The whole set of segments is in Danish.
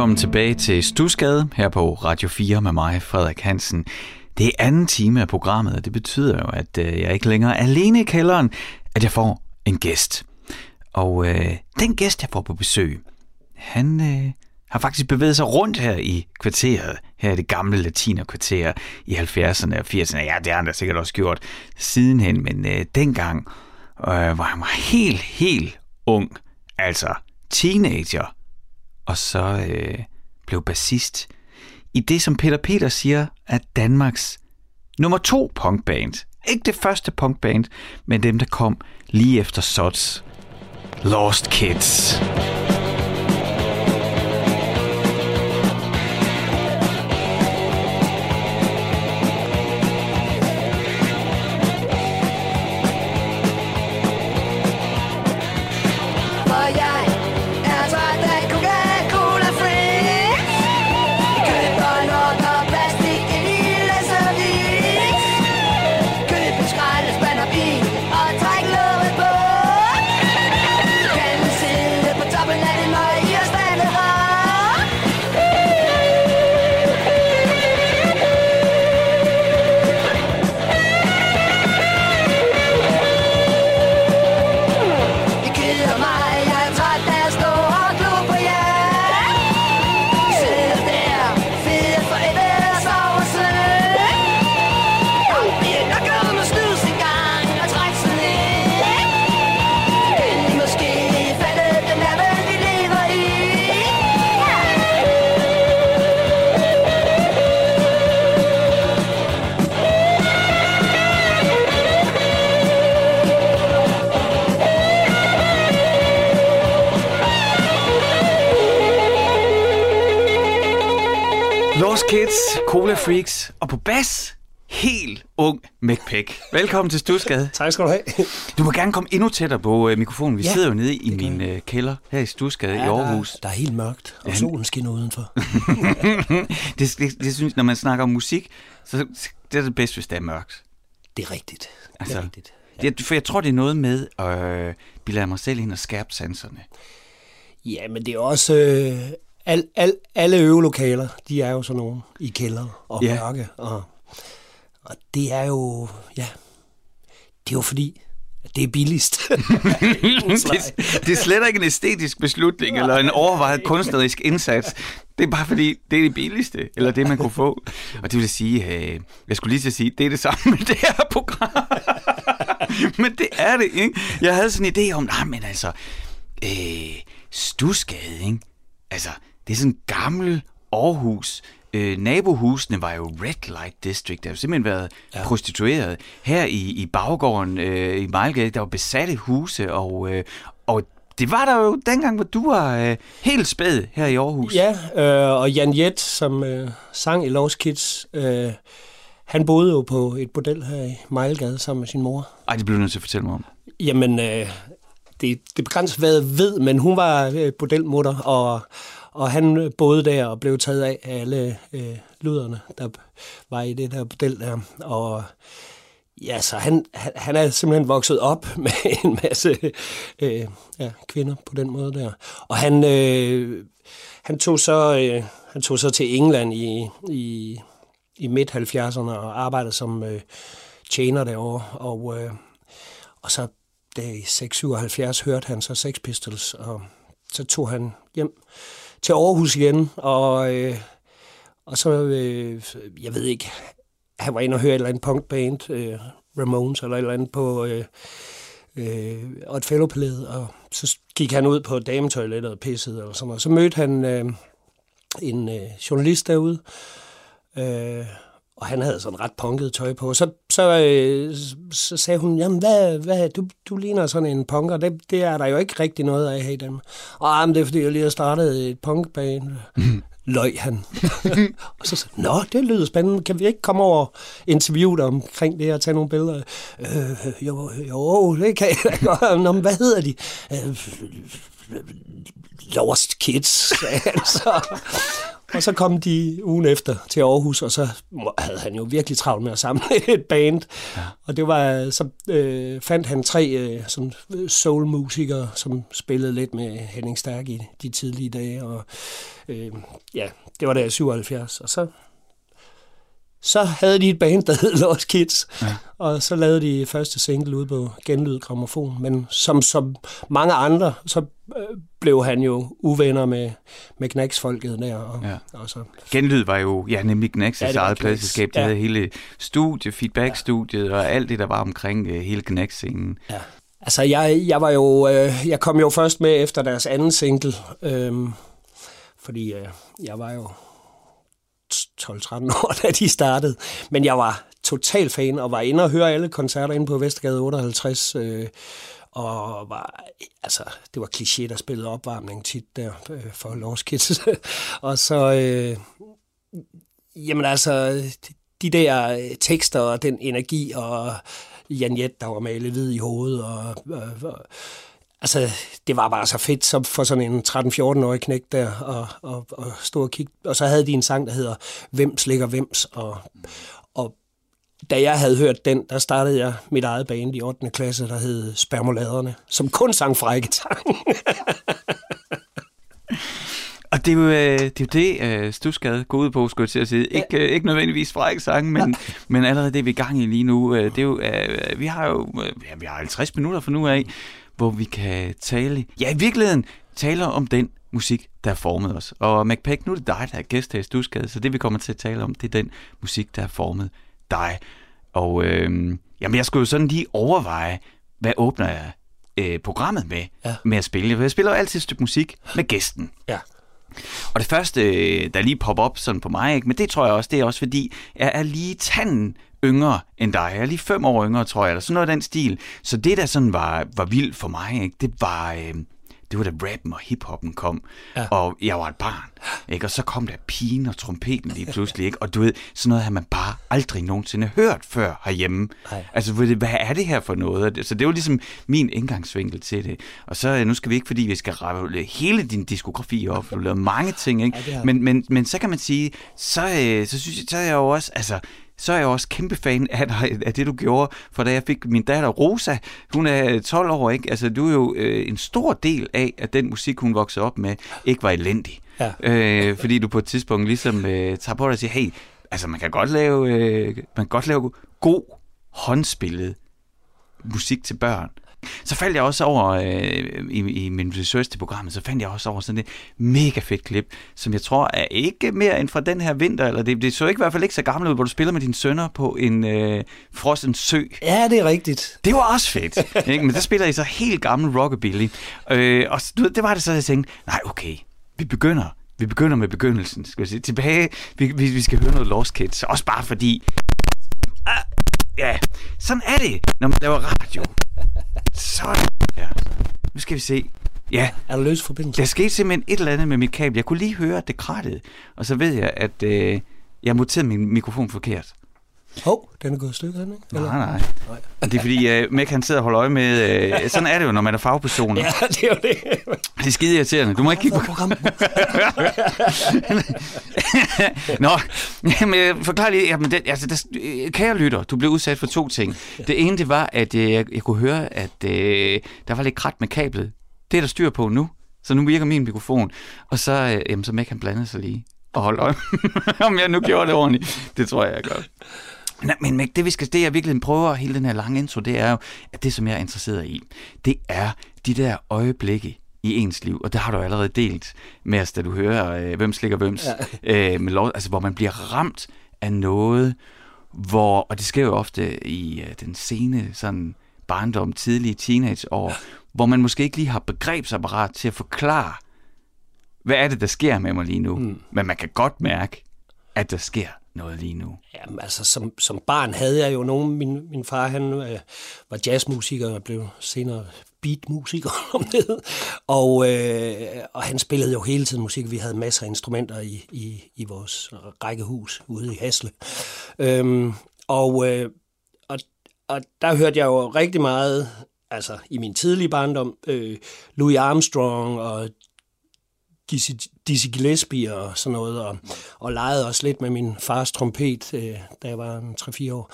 velkommen tilbage til Stusgade her på Radio 4 med mig, Frederik Hansen. Det er anden time af programmet, og det betyder jo, at øh, jeg ikke længere er alene i kælderen, at jeg får en gæst. Og øh, den gæst, jeg får på besøg, han øh, har faktisk bevæget sig rundt her i kvarteret, her i det gamle latinerkvarter i 70'erne og 80'erne. Ja, det har han da sikkert også gjort sidenhen, men øh, dengang øh, var han helt, helt ung, altså teenager, og så øh, blev bassist i det, som Peter Peter siger, er Danmarks nummer to punkband. Ikke det første punkband, men dem, der kom lige efter Sots. Lost Kids. For Kids, Cola Freaks og på bas, helt ung McPack. Velkommen til Stusgade. Tak skal du have. Du må gerne komme endnu tættere på øh, mikrofonen. Vi Ja, sidder jo nede i min øh, kælder her i Stusgade i Aarhus. Der, der er helt mørkt, og solen skinner udenfor. det, det, det synes, når man snakker om musik, så det er det bedste, hvis det er mørkt. Det er rigtigt. Det Altså, er rigtigt. Det, for jeg tror, det er noget med at øh, bilde mig selv ind og skærpe sanserne. Ja, men det er også... Øh, al, al, alle øvelokaler, de er jo sådan nogle i kælder og Ja. mørke. Og, og det er jo... Ja, det er jo fordi, at det er billigst. det, det er slet ikke en æstetisk beslutning eller en overvejet kunstnerisk indsats. Det er bare fordi, det er det billigste, eller det, man kunne få. Og det vil sige, øh, jeg skulle lige til at sige, det er det samme med det her program. men det er det, ikke? Jeg havde sådan en idé om, nej, men altså, øh, Stusgade, ikke? Altså, det er sådan en gammel Aarhus. Øh, nabohusene var jo Red Light District. Der har jo simpelthen været ja. prostitueret. Her i, i baggården øh, i Mejlgade, der var besatte huse, og, øh, og det var der jo dengang, hvor du var øh, helt spæd her i Aarhus. ja, øh, og Jan Jet, som øh, sang i Lost Kids, øh, han boede jo på et bordel her i Mejlgade sammen med sin mor. Ej, det bliver du nødt til at fortælle mig om. Jamen, øh, det, det begrænser, hvad jeg ved, men hun var øh, bordelmutter, og, og han øh, boede der og blev taget af alle øh, luderne, der var i det der bordel der. Og ja, så han, han, han er simpelthen vokset op med en masse øh, ja, kvinder på den måde der. Og han, øh, han, tog så, øh, han tog så til England i, i, i midt-70'erne og arbejdede som øh, tjener derovre. Og, øh, og så der i 677 hørte han så Sex Pistols, og så tog han hjem til Aarhus igen, og, øh, og så, øh, jeg ved ikke, han var inde og høre et eller andet punkband, øh, Ramones eller et eller andet på øh, øh, Odd Fellow og så gik han ud på dametoilettet og pissede eller sådan noget. Så mødte han øh, en øh, journalist derude, øh, og han havde sådan ret punket tøj på. Så, så, øh, så sagde hun, jamen hvad, hvad du, du ligner sådan en punker, det, det er der jo ikke rigtig noget af her i Danmark. Og jamen, det er fordi, jeg lige har startet et punkband. Løg han. og så sagde Nå, det lyder spændende. Kan vi ikke komme over og interviewe dig omkring det og tage nogle billeder? Øh, jo, jo, det kan jeg da godt. Nå, men hvad hedder de? Øh, Lost Kids, sagde han så. Og så kom de ugen efter til Aarhus, og så havde han jo virkelig travlt med at samle et band. Ja. Og det var, så øh, fandt han tre øh, sådan soul-musikere, som spillede lidt med Henning Stærk i de tidlige dage. Og øh, ja, det var der i 77. Og så, så havde de et band, der hed Lost Kids. Ja. Og så lavede de første single ude på Genlyd Gramofon. Men som, som mange andre, så øh, blev han jo uvenner med, med Knacks-folket der. Og, Ja. ja. og så Genlyd var jo, ja, nemlig Knacks' Ja, ja, eget pladselskab. Det Ja. ja. havde hele studie, feedback-studiet og alt det, der var omkring uh, hele Knacks-scenen. Ja. Altså, jeg, jeg var jo, øh, jeg kom jo først med efter deres anden single, øh, fordi øh, jeg var jo 12-13 år, da de startede. Men jeg var total fan og var inde og høre alle koncerter inde på Vestergade 58. Øh, og var, altså, det var kliché, der spillede opvarmning tit der øh, for Lars Kids. og så, øh, jamen altså, de der tekster og den energi og Janjet, der var malet hvid i hovedet og, og, og Altså, det var bare så fedt så for sådan en 13-14-årig knæk der, og, og, og stå og kigge. Og så havde de en sang, der hedder Hvem slikker hvems, og, og da jeg havde hørt den, der startede jeg mit eget band i 8. klasse, der hed Spermoladerne, som kun sang frække sang. Og det er jo øh, det, er jo det øh, Stusgade går ud på, skulle jeg til at sige. Ikke, øh, ikke nødvendigvis fræk sang, men, men allerede det, vi er i gang i lige nu. Det er jo, vi har jo ja, vi har 50 minutter fra nu af, hvor vi kan tale, ja i virkeligheden, tale om den musik, der har formet os. Og McPack, nu er det dig, der er gæst her i Stusgade, så det vi kommer til at tale om, det er den musik, der har formet dig. Og øh, jamen, jeg skulle jo sådan lige overveje, hvad åbner jeg øh, programmet med, Ja. ja. med at spille. For jeg spiller jo altid et stykke musik med gæsten. ja. Og det første, øh, der lige popper op sådan på mig, ikke? men det tror jeg også, det er også fordi, jeg er lige tanden yngre end dig. Jeg er lige fem år yngre, tror jeg, eller sådan noget af den stil. Så det, der sådan var, var vildt for mig, ikke? det var... Øh, det var da rappen og hiphoppen kom, Ja. og jeg var et barn, ikke? og så kom der pigen og trompeten lige pludselig, ikke? og du ved, sådan noget har man bare aldrig nogensinde hørt før herhjemme. Nej. Altså, hvad er det her for noget? Så det var ligesom min indgangsvinkel til det. Og så, øh, nu skal vi ikke, fordi vi skal ramme hele din diskografi op, du har lavet mange ting, ikke? Ja, men, men, men så kan man sige, så, øh, så synes jeg, så er jeg jo også, altså, så er jeg også kæmpe fan af, dig, af det, du gjorde. For da jeg fik min datter Rosa, hun er 12 år, ikke? Altså, du er jo øh, en stor del af, at den musik, hun voksede op med, ikke var elendig. Ja. Øh, fordi du på et tidspunkt ligesom øh, tager på dig og siger, hey, altså man kan godt lave, øh, man kan godt lave god håndspillet musik til børn. Så faldt jeg også over, øh, i, i min research til programmet, så fandt jeg også over sådan et mega fedt klip, som jeg tror er ikke mere end fra den her vinter, eller det, det så ikke i hvert fald ikke så gammelt ud, hvor du spiller med dine sønner på en øh, frossen sø. ja, det er rigtigt. Det var også fedt, ikke? men der spiller I så helt gammel rockabilly. Øh, og du det var det så, jeg tænkte, nej okay, vi begynder, vi begynder med begyndelsen, skal jeg sige. Tilbage, vi, vi, vi skal høre noget Lost Kids, også bare fordi, ah, ja, sådan er det, når man laver radio. Sådan, ja. Nu skal vi se. Ja, Er der løs forbindelse? der skete simpelthen et eller andet med mit kabel. Jeg kunne lige høre, at det krattede, og så ved jeg, at øh, jeg monterede min mikrofon forkert. Hov, den er gået i stykker, den, ikke? Nej, nej. Det er fordi, uh, Mæk han sidder og holder øje med... Uh, sådan er det jo, når man er fagperson. Ja, det er jo det. Det er skide irriterende. Du må ikke kigge på... Nå, jamen, øh, forklar lige. Jamen, det, altså, der, øh, kære lytter, du blev udsat for to ting. Det ene, det var, at øh, jeg, jeg kunne høre, at øh, der var lidt krat med kablet. Det er der styr på nu. Så nu virker min mikrofon. Og så, øh, jamen, så Mæk han blandede sig lige og holdt øje, om jeg nu gjorde det ordentligt. Det tror jeg, jeg gør. Nej, men Mæk, det vi skal, det jeg virkelig prøver hele den her lange intro, det er jo, at det som jeg er interesseret i, det er de der øjeblikke i ens liv, og det har du allerede delt med os, da du hører, øh, hvem slikker hvems, ja. øh, med lov, altså hvor man bliver ramt af noget, hvor, og det sker jo ofte i øh, den sene sådan barndom, tidlige teenageår, ja. hvor man måske ikke lige har begrebsapparat til at forklare, hvad er det, der sker med mig lige nu, mm. men man kan godt mærke, at der sker noget lige nu. Jamen, altså, som, som barn havde jeg jo nogen... Min, min far, han øh, var jazzmusiker og blev senere beatmusiker, om det hed. Og, øh, og han spillede jo hele tiden musik. Vi havde masser af instrumenter i, i, i vores rækkehus ude i Hasle. Øhm, og, øh, og, og der hørte jeg jo rigtig meget, altså i min tidlige barndom, øh, Louis Armstrong og Dizzy, Dizzy Gillespie og sådan noget, og, og legede også lidt med min fars trompet, øh, da jeg var en 3-4 år.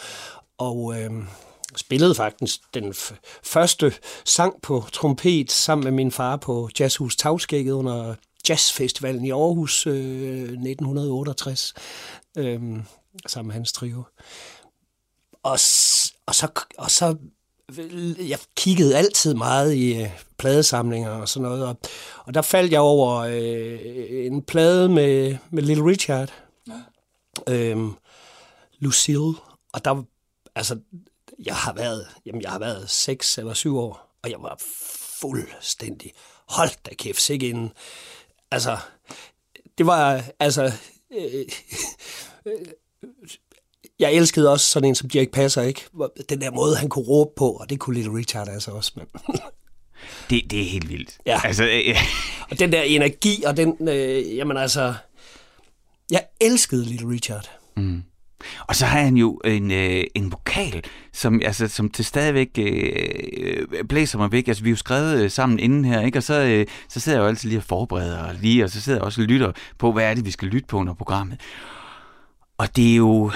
Og øh, spillede faktisk den f- første sang på trompet sammen med min far på Jazzhus Tavskægget under Jazzfestivalen i Aarhus øh, 1968, øh, sammen med hans trio. Og, s- og, så, og så jeg kiggede altid meget i øh, pladesamlinger og sådan noget, og, og der faldt jeg over øh, en plade med, med Little Richard, ja. øhm, Lucille, og der, altså, jeg har været, jamen, jeg har været seks eller syv år, og jeg var fuldstændig, hold da kæft, sikke en, altså, det var, altså, øh, jeg elskede også sådan en som Jack Passer, ikke? Den der måde, han kunne råbe på, og det kunne Little Richard altså også, men... Det, det er helt vildt. Ja. Altså, øh, og den der energi, og den, øh, jamen altså... Jeg elskede Little Richard. Og så har han jo en, øh, en vokal, som, altså, som til stadigvæk øh, blæser mig væk. Altså, vi har jo skrevet øh, sammen inden her, ikke? og så, øh, så sidder jeg jo altid lige og forbereder, og, lige, og så sidder jeg også og lytter på, hvad er det, vi skal lytte på under programmet. Og det er jo...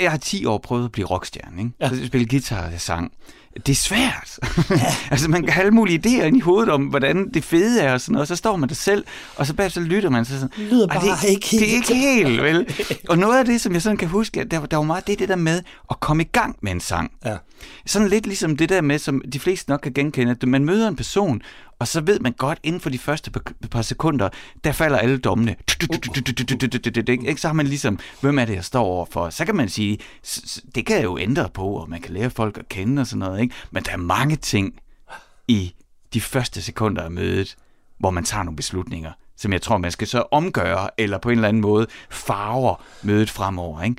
Jeg har 10 år prøvet at blive rockstjerne, ikke? Ja. Så spille guitar og sang. Det er svært. Ja. altså, man kan have alle mulige idéer ind i hovedet om, hvordan det fede er og sådan noget, og så står man der selv, og så bagefter lytter man så sådan, Det lyder "Ej, bare ikke det er helt." ikke helt, vel? Og noget af det, som jeg sådan kan huske, der, var- der var meget det, det der med at komme i gang med en sang. Ja. Sådan lidt ligesom det der med, som de fleste nok kan genkende, at man møder en person, og så ved man godt, inden for de første par, sekunder, der falder alle dommene. Ikke? Så har man ligesom, hvem er det, jeg står overfor? Så kan man sige, det kan jeg jo ændre på, og man kan lære folk at kende og sådan noget. Ikke? Men der er mange ting i de første sekunder af mødet, hvor man tager nogle beslutninger, som jeg tror, man skal så omgøre, eller på en eller anden måde farver mødet fremover. Ikke?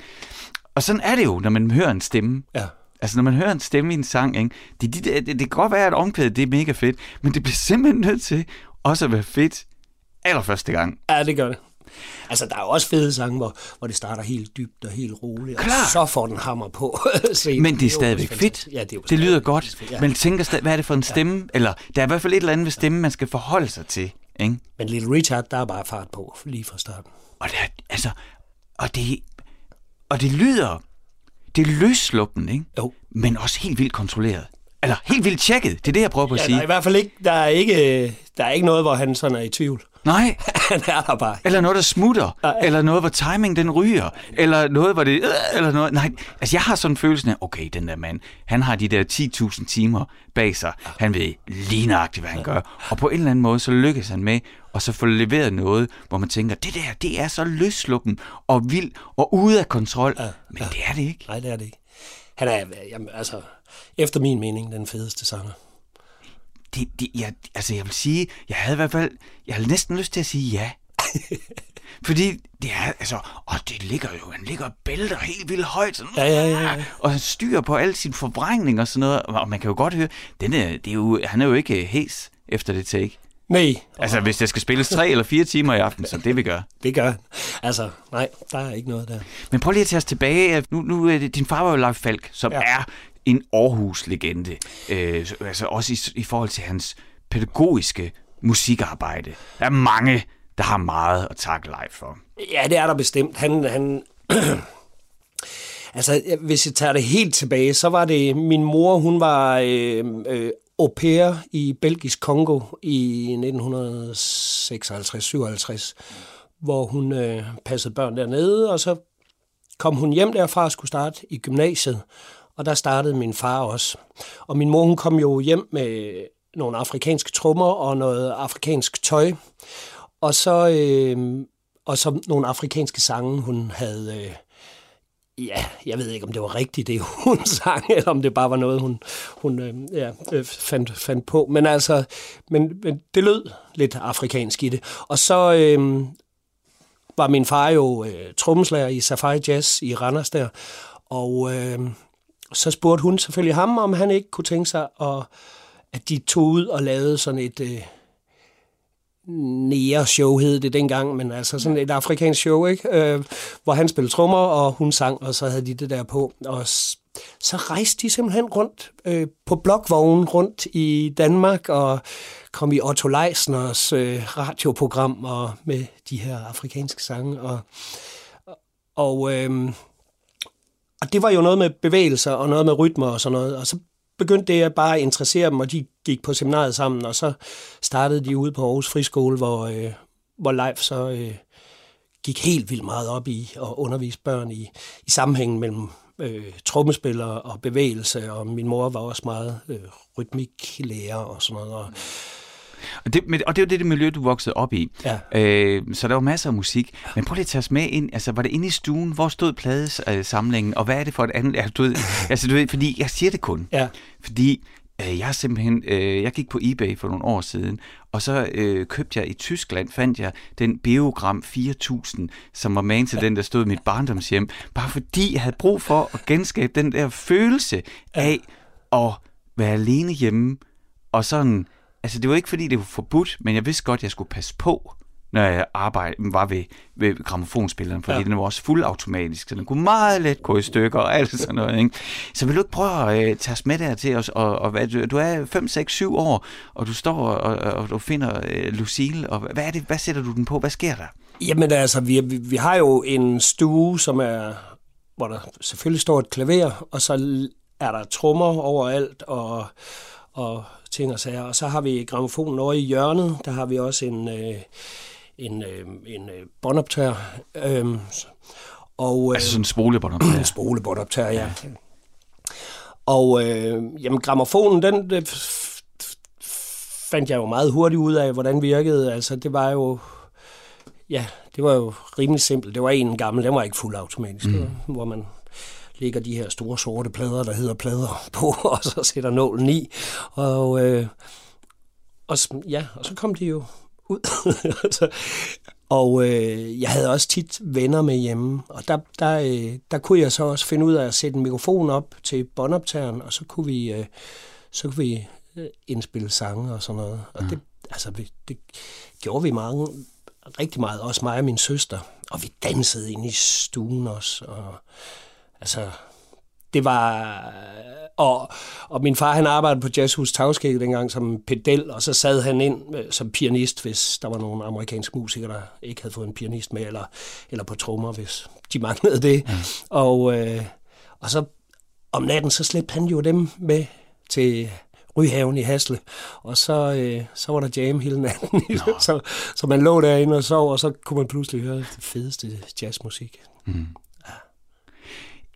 Og sådan er det jo, når man hører en stemme. Ja. Altså, når man hører en stemme i en sang, ikke? Det, det, det, det kan godt være, at omkvædet det er mega fedt, men det bliver simpelthen nødt til også at være fedt allerførste gang. Ja, det gør det. Altså, der er jo også fede sange, hvor, hvor det starter helt dybt og helt roligt, Klar. og så får den hammer på scenen. Men det er stadigvæk fedt. Ja, det, er det lyder godt. fedt. Ja. Man tænker stadig, hvad er det for en stemme? Eller der er i hvert fald et eller andet ved stemmen, man skal forholde sig til. Ikke? Men Little Richard, der er bare fart på lige fra starten. Og det, er, altså, og det, og det lyder, det er løssluppen, ikke? Jo. Men også helt vildt kontrolleret. Eller helt vildt tjekket, det er det, jeg prøver på at Ja, der sige. er i hvert fald ikke, der er ikke, der er ikke noget, hvor han sådan er i tvivl. Nej, han er der bare. eller noget, der smutter, Nej. eller noget, hvor timing den ryger, eller noget, hvor det... øh, Eller noget. Nej, altså jeg har sådan en følelse af, okay, den der mand, han har de der 10.000 timer bag sig, han ved lige nøjagtigt, hvad han gør, og på en eller anden måde, så lykkes han med at så få leveret noget, hvor man tænker, det der, det er så løsluppen og vild og ude af kontrol, men det er det ikke. Nej, det er det ikke. Han er, jamen, altså, efter min mening, den fedeste sanger. Det, det, jeg, altså jeg vil sige, jeg havde i hvert fald, jeg havde næsten lyst til at sige ja. Fordi det er, altså, og det ligger jo, han ligger og bælter helt vildt højt, sådan, Ja, ja, ja, ja. og han styrer på al sin forbrænding og sådan noget, og man kan jo godt høre, den er, det er jo, han er jo ikke øh, hæs efter det take. Nej, Altså, hvis der skal spilles tre eller fire timer i aften, så det vi gør. det gør. Altså, nej, der er ikke noget der. Men prøv lige at tage os tilbage. Nu, nu, din far var jo Leif Falk, som. Ja. er en Aarhus-legende. Øh, altså også i, i forhold til hans pædagogiske musikarbejde. Der er mange, der har meget at takke Leif for. Ja, det er der bestemt. Han, han altså, hvis jeg tager det helt tilbage, så var det min mor, hun var øh, øh, au pair i Belgisk Kongo i 1956-57, hvor hun øh, passede børn dernede, og så kom hun hjem derfra og skulle starte i gymnasiet, og der startede min far også. Og min mor, hun kom jo hjem med nogle afrikanske trommer og noget afrikansk tøj, og så, øh, og så nogle afrikanske sange, hun havde... Øh, ja, jeg ved ikke, om det var rigtigt, det hun sang, eller om det bare var noget, hun, hun øh, ja, øh, fandt, fandt på. Men altså, men, men det lød lidt afrikansk i det. Og så øh, var min far jo øh, trommeslager i Safari Jazz i Randers der, og øh, så spurgte hun selvfølgelig ham, om han ikke kunne tænke sig, at, at de tog ud og lavede sådan et... Øh, Nea show hed det dengang, men altså sådan et afrikansk show, ikke? Øh, hvor han spillede trommer, og hun sang, og så havde de det der på. Og så rejste de simpelthen rundt øh, på blokvognen rundt i Danmark, og kom i Otto Leisners øh, radioprogram og med de her afrikanske sange. Og, og, øh, og det var jo noget med bevægelser og noget med rytmer og sådan noget. Og så begyndte det at bare interessere dem, og de gik på seminariet sammen, og så startede de ude på Aarhus Friskole, hvor, øh, hvor Leif så øh, gik helt vildt meget op i at undervise børn i, i sammenhængen mellem øh, trommespillere og bevægelse, og min mor var også meget øh, rytmiklærer og sådan noget. Og, og det, men- og det er jo det, det miljø, du voksede op i. Ja. Øh, så der var masser af musik. Men prøv lige at tage os med ind. Altså, var det inde i stuen? Hvor stod pladesamlingen? Og hvad er det for et andet? Altså, du ved, altså, du ved, fordi jeg siger det kun. ja, Fordi øh, jeg simpelthen, øh, jeg gik på eBay for nogle år siden, og så øh, købte jeg i Tyskland, fandt jeg den Beogram 4000, som var man til den, der stod i mit barndomshjem, bare fordi jeg havde brug for at genskabe den der følelse af at være alene hjemme, og sådan, altså det var ikke fordi det var forbudt, men jeg vidste godt, at jeg skulle passe på, når jeg arbejde, var ved, ved gramofonspilleren, fordi ja. Den var også fuldautomatisk, så den kunne meget let gå i stykker og alt sådan noget. Ikke? Så vil du ikke prøve at øh, tage os med der til os, og, og hvad, du, du er 5, 6, 7 år, og du står og, og, og du finder øh, Lucille, og hvad, er det, hvad sætter du den på? Hvad sker der? Jamen altså, vi, vi, vi har jo en stue, som er, hvor der selvfølgelig står et klaver, og så er der trommer overalt, og, og ting og sager. Og så har vi gramofonen over i hjørnet, der har vi også en, øh, en, øh, en øh, båndoptager. Øhm, og, øh, Altså sådan en spolebånd. en spolebåndoptager, ja. Og øh, jamen, gramofonen, den øh, fandt jeg jo meget hurtigt ud af, hvordan virkede. Altså, det var jo... Ja, det var jo rimelig simpelt. Det var en gammel, den var ikke fuldautomatisk, mm. hvor man lægger de her store sorte plader, der hedder plader på, og så sætter nålen i. Og, øh, og, ja, og så kom de jo ud. Og øh, jeg havde også tit venner med hjemme, og der, der, øh, der kunne jeg så også finde ud af at sætte en mikrofon op til båndoptageren, og så kunne vi, øh, så kunne vi øh, indspille sange og sådan noget. Og det, altså, vi, det gjorde vi mange, rigtig meget, også mig og min søster. Og vi dansede ind i stuen også, og altså, det var... Og, og min far, han arbejdede på Jazzhus Tagskæg dengang som pedel, og så sad han ind øh, som pianist, hvis der var nogle amerikanske musikere, der ikke havde fået en pianist med, eller, eller på trommer, hvis de manglede det. Ja. Og, øh, og så om natten, så slæbte han jo dem med til Ryhaven i Hasle, og så, øh, så var der jam hele natten. så, så man lå derinde og sov, og så kunne man pludselig høre det fedeste jazzmusik.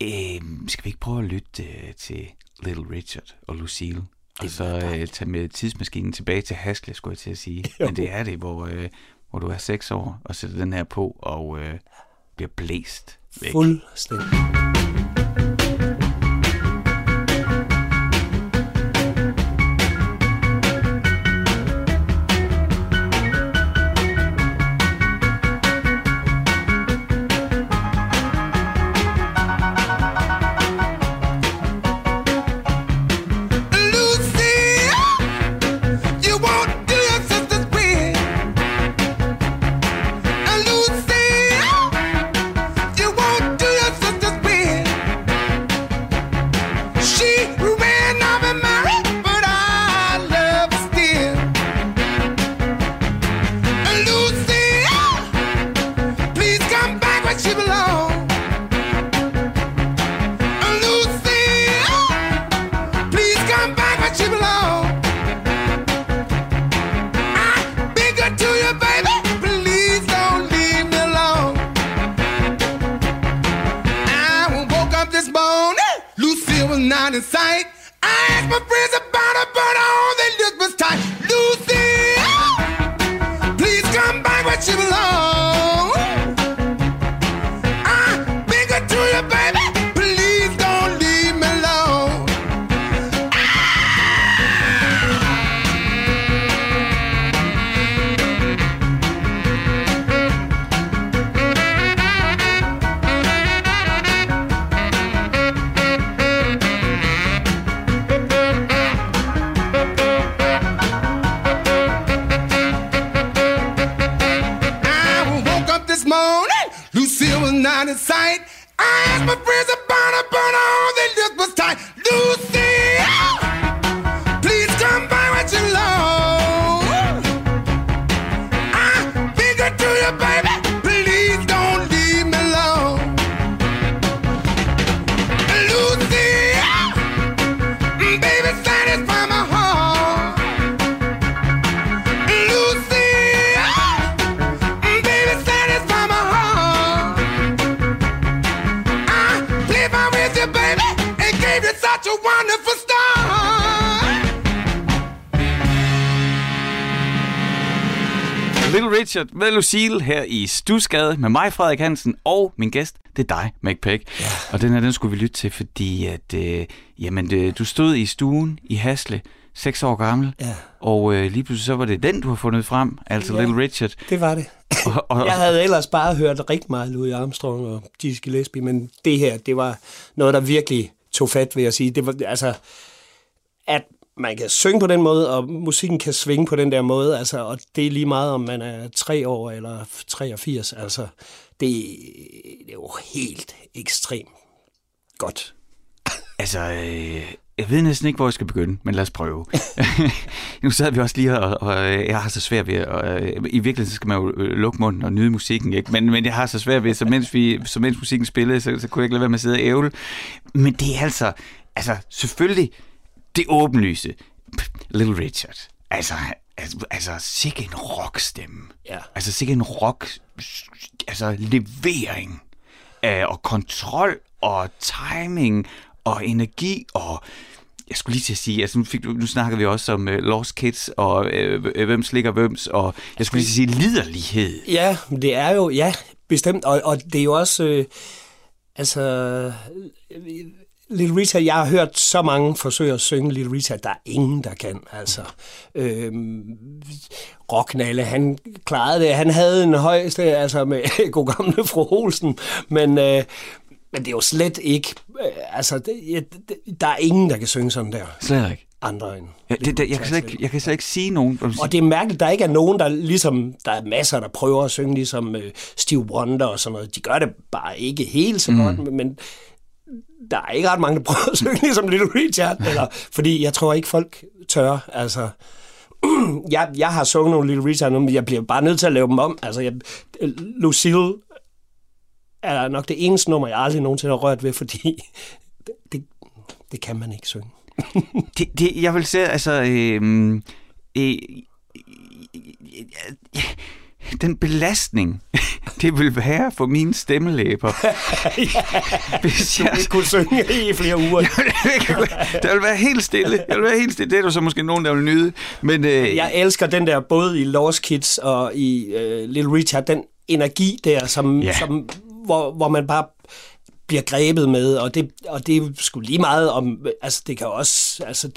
Øh, skal vi ikke prøve at lytte øh, til Little Richard og Lucille? Og så øh, tage med tidsmaskinen tilbage til Hasle, skulle jeg til at sige. Men det er det, hvor, øh, hvor du er seks år og sætter den her på og øh, bliver blæst væk. Fuldstændig. This morning. Lucille was not in sight. I asked my friends about her, but all they looked was tight. Lucille, please come back where she belongs. Richard med Lucille her i Stusgade med mig, Frederik Hansen, og min gæst, det er dig, McPack. Ja. Og den her, den skulle vi lytte til, fordi at, øh, jamen, øh, du stod i stuen i Hasle, seks år gammel, Ja. og øh, lige pludselig så var det den, du har fundet frem, altså Ja. Little Richard. Det var det. Og, og, Jeg havde ellers bare hørt rigtig meget Louis Armstrong og Dizzy Gillespie, men det her, det var noget, der virkelig tog fat, vil jeg sige. Det var, altså, at man kan synge på den måde, og musikken kan svinge på den der måde, altså, og det er lige meget, om man er 3 år eller 83, altså, det, det er jo helt ekstremt godt. Altså, øh, jeg ved næsten ikke, hvor jeg skal begynde, men lad os prøve. nu sad vi også lige her, og, og øh, jeg har så svært ved, og, øh, i virkeligheden så skal man jo øh, lukke munden og nyde musikken, ikke? Men, men jeg har så svært ved, så mens, vi, så mens musikken spillede, så, så kunne jeg ikke lade være med at sidde og ævle. Men det er altså, altså selvfølgelig, det åbenlyse. Little Richard. Altså, altså, altså sikke en rockstemme. Ja. Altså sikke en rock, altså levering øh, og kontrol og timing og energi og jeg skulle lige til at sige, altså nu, fik, nu snakker vi også om uh, Lost Kids og uh, hvem slikker hvems, og jeg skulle lige til at sige liderlighed. Ja, det er jo, ja, bestemt, og, og det er jo også, øh, altså, Little Richard, jeg har hørt så mange forsøge at synge Little Richard, der er ingen, der kan, altså. Øhm, Rocknalle, han klarede det, han havde en højeste, altså med god gamle fru Olsen, men, øh, men det er jo slet ikke, øh, altså, det, det, der er ingen, der kan synge sådan der, Slet ikke. andre end. Ja, det, det, jeg, kan slet ikke, jeg kan slet ikke sige nogen. Og det er mærkeligt, der ikke er nogen, der ligesom, der er masser, der prøver at synge ligesom øh, Steve Wonder og sådan noget. De gør det bare ikke helt så godt, mm. men der er ikke ret mange, der prøver at synge ligesom Little Richard, eller, fordi jeg tror ikke, folk tør, altså... jeg, jeg har sunget nogle Little Richard nu, men jeg bliver bare nødt til at lave dem om. Altså, jeg, Lucille er nok det eneste nummer, jeg aldrig nogensinde har rørt ved, fordi det, det, det kan man ikke synge. det, det, jeg vil sige, altså... Øhm, øh, øh, den belastning, det vil være for mine stemmelæber. Hvis jeg, Jeg kunne synge i flere uger. der vil være helt stille. Jeg vil være helt stille. Det er der så måske nogen, der vil nyde. Men øh, Jeg elsker den der, både i Lost Kids og i uh, Little Richard, den energi der, som, Ja. ja. som, hvor, hvor man bare bliver grebet med, og det, og det er sgu lige meget om, altså det kan også, altså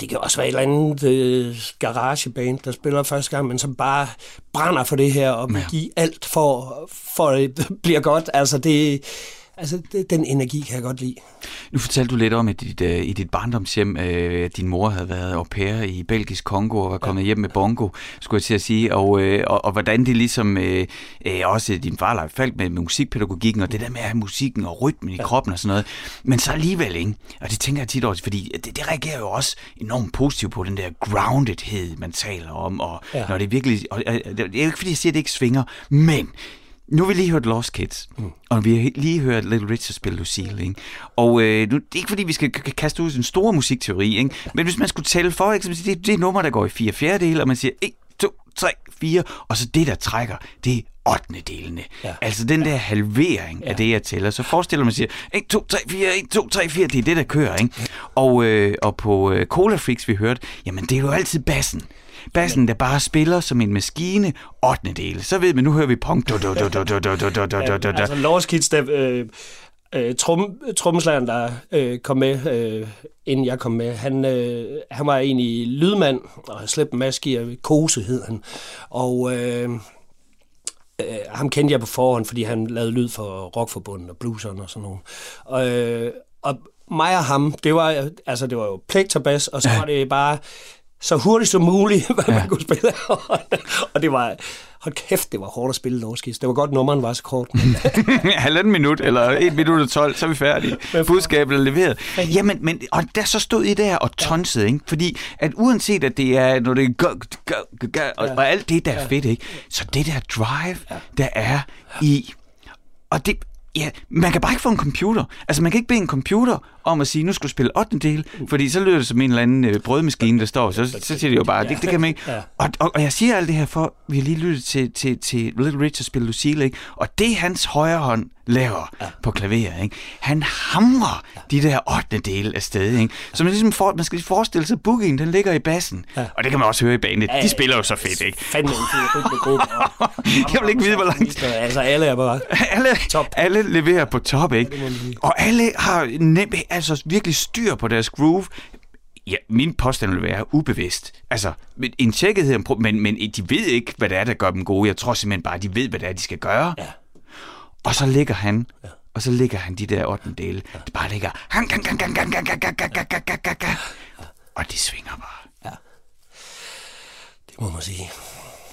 det kan også være et eller andet øh, garageband, der spiller første gang, men som bare brænder for det her, og Ja. give alt for, for det bliver godt, altså det, altså det, den energi kan jeg godt lide. Nu fortalte du lidt om, at dit, øh, i dit barndomshjem, øh, at din mor havde været au pair i Belgisk Kongo og var kommet hjem med bongo, skulle jeg til at sige, og, øh, og, og hvordan det ligesom, øh, øh, også din far Leif faldt med, med musikpædagogikken, og det der med at have musikken og rytmen i kroppen og sådan noget, men så alligevel, ikke? Og det tænker jeg tit også, fordi det, det reagerer jo også enormt positivt på den der groundedhed, man taler om, og ja. Ja. når det virkelig, og, øh, det er jo ikke fordi, jeg siger, at det ikke svinger, men nu har vi lige hørt Lost Kids, mm. og vi har lige hørt Little Richard spille Lucille, ikke? Og øh, nu, det er ikke fordi, vi skal kaste ud i en stor musikteori, ikke? Men hvis man skulle tælle for, ikke, det, det er nummer, der går i fire fjerdedele, og man siger 1, 2, 3, 4, og så det, der trækker, det er 8. delene. Ja. Altså den der halvering ja. af det, jeg tæller. Så forestiller man sig, 1, 2, 3, 4, 1, 2, 3, 4, det er det, der kører, ikke? Og, øh, og på øh, Cola Freaks, vi hørte, jamen det er jo altid bassen. Bassen, der bare spiller som en maskine, 8. del. Så ved man, nu hører vi punk. Altså, Lost Kids, der... Øh øh, trommeslageren, der øh, kom med, øh, inden jeg kom med, han, øh, han var egentlig lydmand, og han slæbte en masse gear, Kose hed han, og øh, øh, ham kendte jeg på forhånd, fordi han lavede lyd for Rockforbundet og blueserne og sådan noget. Og, øh, og mig og ham, det var, altså, det var jo pligterbass, og så var det bare så hurtigt som muligt, hvad man kunne spille. og det var, hold kæft, det var hårdt at spille Lost Kids. Det var godt, nummeren var så kort. Halvanden minut, eller 1 minut og 12, så er vi færdige. Budskabet er leveret. Jamen, men, og der så stod I der og tonsede, ikke? Fordi at uanset at det er, når det er go, go, go, og, og alt det, der er fedt, ikke? Så det der drive, der er i... Og det, ja, man kan bare ikke få en computer. Altså, man kan ikke bede en computer om at sige, nu skal du spille 8. del, fordi så lyder det som en eller anden øh, brødmaskine, der står, så, så siger de jo bare, det, det kan man ikke. Ja. Og, og, og jeg siger alt det her for, vi har lige lyttet til, til, til Little Richard spille Lucille, ikke? og det hans højre hånd laver ja. på klaver, ikke? han hamrer ja. de der 8. dele af sted. Ikke? Så man, ligesom for, man skal lige forestille sig, boogien, den ligger i bassen, ja. og det kan man også høre i banen. De spiller jo så fedt, ikke? Fandme Jeg vil ikke vide, hvor langt Altså, alle er bare... alle, Top. alle leverer på top, ikke? Og alle har nemt, altså virkelig styr på deres groove. Ja, min påstand vil være ubevidst. Altså, en tjekkethed, men, men de ved ikke, hvad det er, der gør dem gode. Jeg tror simpelthen bare, de ved, hvad det er, de skal gøre. Ja. Og så ligger han, ja. og så ligger han de der 8. dele. Ja. Det bare ligger... Og det svinger bare. Ja. Det må man sige.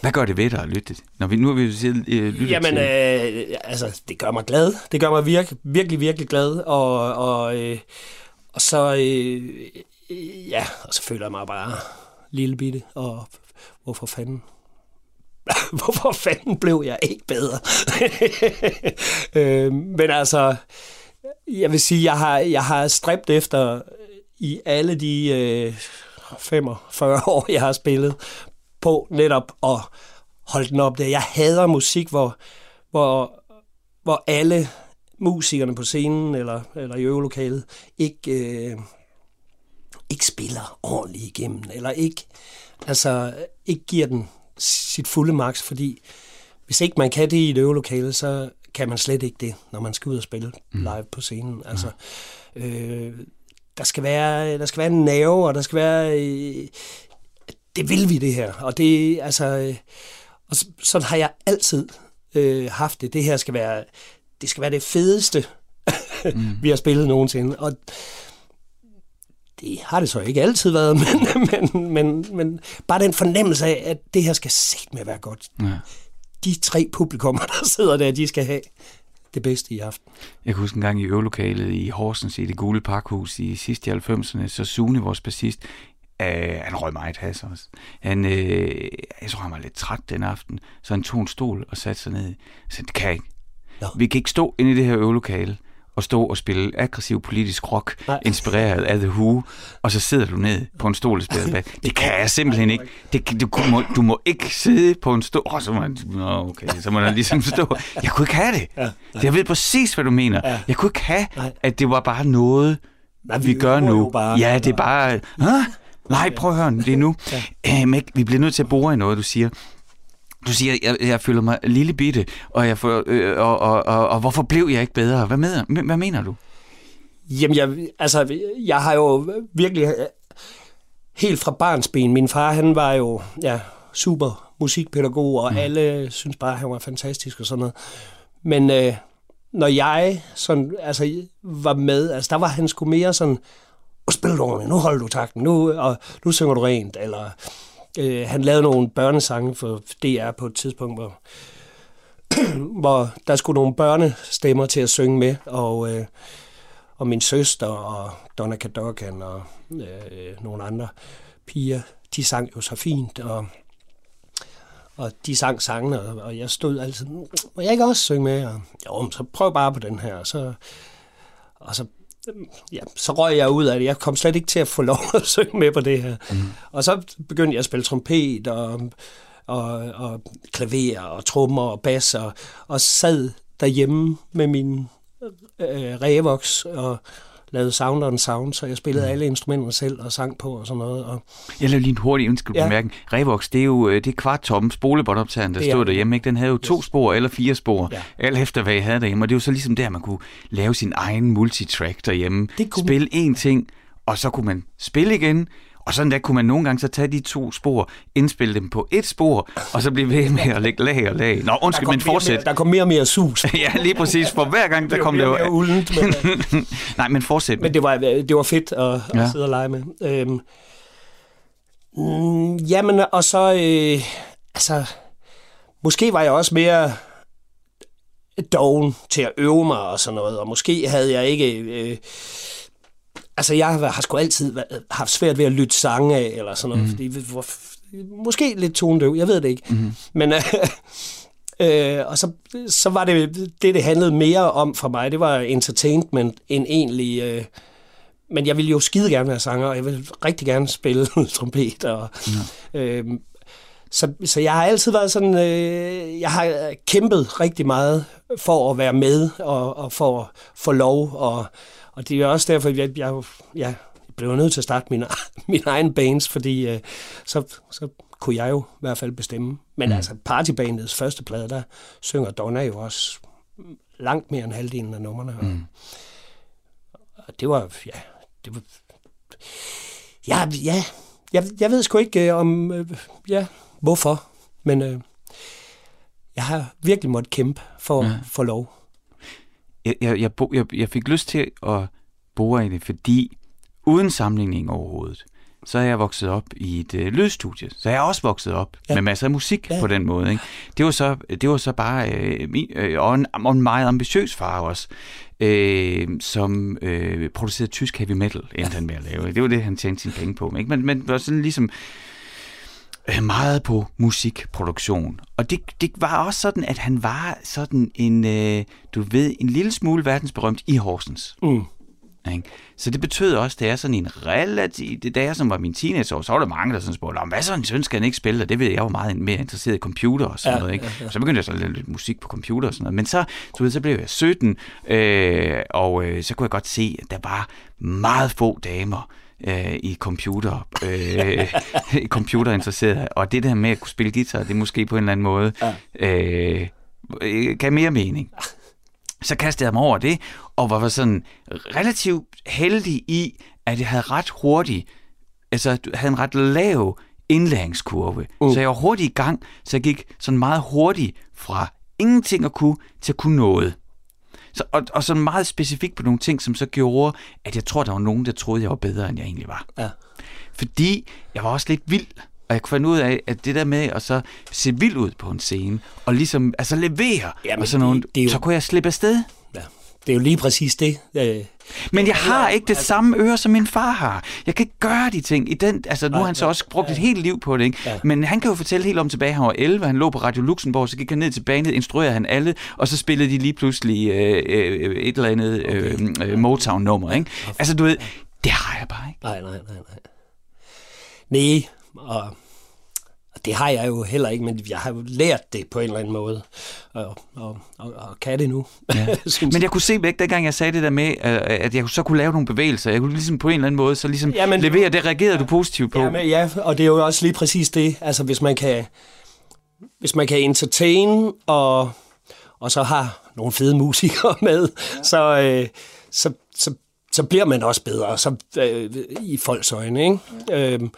Hvad gør det ved dig at lytte? Når vi, nu har vi jo siddet, øh, lyttet Jamen, til... øh, altså, det gør mig glad. Det gør mig virke, virkelig, virkelig glad. Og, og, øh, og så, øh, øh, ja, og så føler jeg mig bare lille bitte. Og hvorfor fanden? hvorfor fanden blev jeg ikke bedre? øh, men altså, jeg vil sige, jeg har, jeg har stræbt efter i alle de øh, 45 år, jeg har spillet, på netop at holde den op der. Jeg hader musik, hvor, hvor, hvor alle musikerne på scenen eller, eller i øvelokalet ikke, øh, ikke spiller ordentligt igennem, eller ikke, altså, ikke giver den sit fulde max, fordi hvis ikke man kan det i et øvelokale, så kan man slet ikke det, når man skal ud og spille live på scenen. Altså, øh, der skal være der skal være en nerve, og der skal være øh, det vil vi det her. Og det altså øh, og så- sådan har jeg altid øh, haft det. Det her skal være det skal være det fedeste mm. vi har spillet nogensinde. Og det har det så ikke altid været, men, men, men, men bare den fornemmelse af, at det her skal set med være godt. Ja. De tre publikummer, der sidder der, de skal have det bedste i aften. Jeg kan huske en gang i øvelokalet i Horsens i det gule parkhus i sidste i 90'erne, så Sune, vores bassist, øh, han røg meget has også. Han, øh, jeg tror, han var lidt træt den aften, så han tog en stol og satte sig ned. Så det kan jeg ikke. Nå. Vi kan ikke stå inde i det her øvelokale og stå og spille aggressiv politisk rock, Nej. inspireret af The Who, og så sidder du ned på en stol og spiller bas. Det kan jeg simpelthen ikke. Det, kan- du, må, du må ikke sidde på en stol. Oh, så må Nå, okay, så må man ligesom stå. Jeg kunne ikke have det. Jeg ved præcis, hvad du mener. Jeg kunne ikke have, at det var bare noget, Nej, vi vi gør nu. bare. Ja, det er bare... Hå? Nej, prøv at høre, det er nu. Ja. Æm, vi bliver nødt til at bore i noget, du siger. Du siger, jeg, jeg føler mig lille bitte, og, jeg får, øh, og, og, og, og hvorfor blev jeg ikke bedre? Hvad, med, hvad mener du? Jamen, jeg, altså, jeg har jo virkelig øh, helt fra barnsben. Min far, han var jo ja, super musikpædagog, og mm. alle synes bare, han var fantastisk og sådan noget. Men øh, når jeg sådan, altså, var med, altså, der var han sgu mere sådan, nu spiller du ordentligt, nu holder du takten, nu, og nu synger du rent, eller øh, han lavede nogle børnesange for DR på et tidspunkt, hvor, hvor der skulle nogle børnestemmer til at synge med, og, øh, og min søster og Donna Kadokan og øh, nogle andre piger, de sang jo så fint, og, og de sang sangene, og, og jeg stod altid, mm, må jeg ikke også synge med? Og, jo, så prøv bare på den her, og så, og så ja, så røg jeg ud af det. Jeg kom slet ikke til at få lov at synge med på det her. Mm. Og så begyndte jeg at spille trompet og, og, og klaver og trommer og bas og, og sad derhjemme med min øh, Revox og lavede sound on sound, så jeg spillede alle instrumenter selv og sang på og sådan noget. Og, Jeg lavede lige en hurtig ønske Ja. bemærkning. Revox, det er jo øh, det er kvarttomme spolebåndoptageren, der er stod derhjemme. Ikke? Den havde jo to spor eller fire spor, Ja. alt efter hvad I havde derhjemme. Og det var så ligesom der, man kunne lave sin egen multitrack derhjemme. Det kunne- Spille én ting, og så kunne man spille igen. Og sådan der kunne man nogle gange så tage de to spor, indspille dem på et spor, og så blive ved med at lægge lag og lag. Nå, undskyld, men fortsæt. mere, der kom mere og mere sus. ja, lige præcis. For hver gang, der Det kom det mere uldent, men, Nej, men fortsæt. Men det var, det var fedt at, at Ja. sidde og lege med. Øhm, mm, jamen, og så... Øh, altså, måske var jeg også mere doven til at øve mig og sådan noget, og måske havde jeg ikke... Øh, altså, jeg har, har sgu altid været- haft svært ved at lytte sange af, eller sådan noget, mm. fordi f- måske lidt tonedøv, jeg ved det ikke. Mm. Men... Øh, Øh, og så, så var det det, det handlede mere om for mig. Det var entertainment end egentlig øh, men jeg vil jo skide gerne være sanger, og jeg vil rigtig gerne spille trompet. Og, ja. øhm, så, så jeg har altid været sådan, øh, jeg har kæmpet rigtig meget for at være med og, og for at få lov. Og, og det er også derfor, jeg, jeg, jeg blev nødt til at starte min, min egen bands, fordi øh, så, så kunne jeg jo i hvert fald bestemme. Men mm. altså partybandets første plade, der synger Donna jo også langt mere end halvdelen af numrene. Mm. Og det var, ja, det var, ja, ja, jeg, jeg ved sgu ikke øh, om, øh, ja, hvorfor, men øh, jeg har virkelig måttet kæmpe for at få lov. Jeg, jeg, jeg, bo- jeg, jeg fik lyst til at bore i det, fordi uden sammenligning overhovedet, så er jeg vokset op i et øh, lydstudie. Så jeg er også vokset op ja. Ja. med masser af musik ja. Ja. på den måde. Ikke? Det, var så, det var så bare øh, min, øh, og, en, og en meget ambitiøs far også, øh, som øh, producerede tysk heavy metal, endte han med at lave. Det var det, han tjente sine penge på. Ikke? Men, men var sådan ligesom meget på musikproduktion. Og det, det var også sådan, at han var sådan en, øh, du ved, en lille smule verdensberømt i Horsens. Mm. Ikke? Så det betød også, da jeg sådan en relativt, da jeg som var min teenageår, så var der mange, der sådan spurgte, "Nå, hvad så en skal han ikke spille? Og det ved jeg, jeg var meget mere interesseret i computer og sådan Ja, noget. Ikke? ja, ja. Så begyndte jeg så at lidt musik på computer og sådan noget. Men så, du ved, så blev jeg 17, øh, og øh, så kunne jeg godt se, at der var meget få damer, øh, i computer, øh, computerinteresserede, og det der med at kunne spille guitar, det er måske på en eller anden måde, øh, øh, gav mere mening. Så kastede jeg mig over det, og var sådan relativt heldig i, at jeg havde ret hurtigt, altså havde en ret lav indlæringskurve. Uh. Så jeg var hurtigt i gang, så jeg gik sådan meget hurtigt fra ingenting at kunne, til at kunne noget. Så, og, og sådan meget specifikt på nogle ting, som så gjorde, at jeg tror, der var nogen, der troede, jeg var bedre, end jeg egentlig var. Ja. Fordi jeg var også lidt vild, og jeg kunne finde ud af, at det der med at så se vild ud på en scene, og ligesom altså levere, Jamen, og sådan nogle, det- det jo- så kunne jeg slippe afsted. Ja. Det er jo lige præcis det. Øh, Men jeg har ikke det samme øre, som min far har. Jeg kan ikke gøre de ting. I den, altså, nu har han så også brugt et helt liv på det, ikke? Ja. Men han kan jo fortælle helt om tilbage, han var 11, han lå på Radio Luxembourg, så gik han ned til banet, instruerede han alle, og så spillede de lige pludselig øh, øh, et eller andet øh, øh, Motown-nummer, ikke? Altså, du ved, det har jeg bare ikke. Nej, nej, nej, nej. Nej, og det har jeg jo heller ikke, men jeg har jo lært det på en eller anden måde, og, og, og, og kan det nu. Ja. Men jeg kunne se væk, dengang jeg sagde det der med, øh, at jeg så kunne lave nogle bevægelser. Jeg kunne ligesom på en eller anden måde, så ligesom Jamen- levere, det reagerede du positivt på. Ja, men, ja, og det er jo også lige præcis det. Altså, hvis man kan, hvis man kan entertain, og, og så har nogle fede musikere med, ja. så, øh, så, så, så bliver man også bedre så, øh, i folks øjne. Ikke? Ja. Øhm,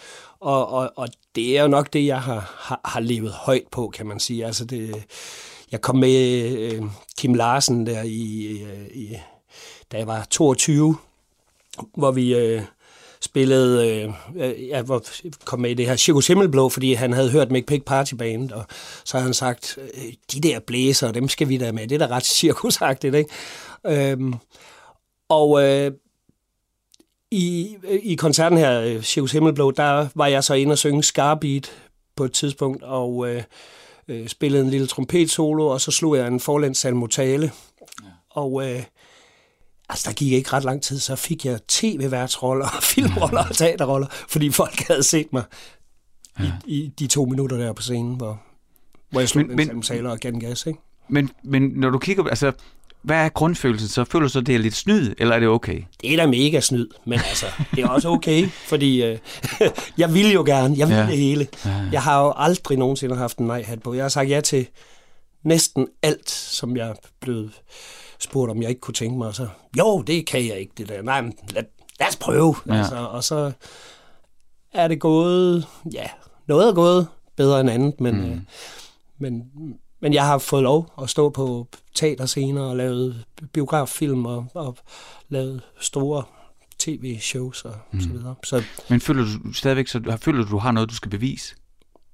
og, og, og det er jo nok det, jeg har, har, har levet højt på, kan man sige. Altså, det, jeg kom med øh, Kim Larsen der i, øh, i, da jeg var 22, hvor vi øh, spillede, øh, øh ja, hvor var, kom med i det her Circus Himmelblå, fordi han havde hørt Mick Pick Party Band, og så havde han sagt, øh, de der blæser, dem skal vi da med, det er da ret cirkusagtigt, ikke? Øhm, og øh, i, i koncerten her, øh, Circus Himmelblå, der var jeg så inde og synge Scarbeat på et tidspunkt, og øh, øh, spillede en lille trompetsolo, og så slog jeg en forlæns salmotale. Ja. Og øh, altså, der gik ikke ret lang tid, så fik jeg tv-værtsroller, filmroller og teaterroller, fordi folk havde set mig ja. i, i de to minutter der på scenen, hvor, hvor jeg slog Men- men, men- en salmotale og gav den gas, ikke? Men, men når du kigger, altså, hvad er grundfølelsen? Så føler du så, det er lidt snyd, eller er det okay? Det er da mega snyd, men altså, det er også okay, fordi øh, jeg vil jo gerne, jeg vil Ja. det hele. Ja. Jeg har jo aldrig nogensinde haft en nej-hat på. Jeg har sagt ja til næsten alt, som jeg er blevet spurgt, om jeg ikke kunne tænke mig. Og så, jo, det kan jeg ikke, det der. Nej, men lad, lad os prøve. Ja. Altså, og så er det gået, ja, noget er gået bedre end andet, men, mm. øh, men, men jeg har fået lov at stå på teaterscener og lavet biograffilm og, og lavet store tv-shows og mm. så videre. Så Men føler du stadigvæk, så, føler du, du har noget, du skal bevise?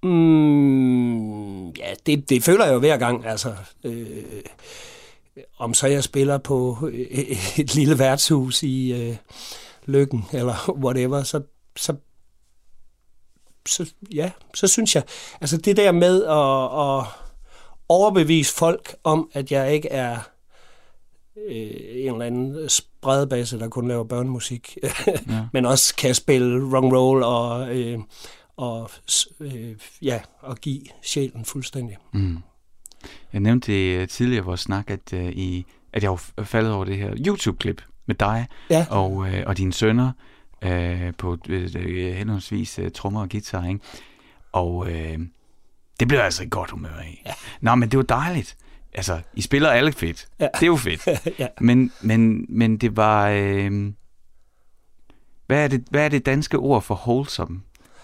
mm, ja, det, det føler jeg jo hver gang. Altså, øh, om så jeg spiller på et lille værtshus i øh, Lykken eller whatever, så, så så, ja, så synes jeg, altså det der med at, at overbevise folk om, at jeg ikke er øh, en eller anden spredbasse, der kun laver børnemusik, ja. men også kan spille and roll og, øh, og, øh, ja, og give sjælen fuldstændig. Mm. Jeg nævnte det øh, tidligere i vores snak, at, uh, i, at jeg var faldet over det her YouTube-klip med dig Ja. og, uh, og dine sønner uh, på uh, henholdsvis uh, trommer og guitar, ikke? Og uh, det blev jeg altså i godt humør af. Ja. Nå, men det var dejligt. Altså, I spiller alle fedt. Ja. Det er jo fedt. ja. Men, men, men det var... Øh, hvad, er det, hvad er det danske ord for wholesome?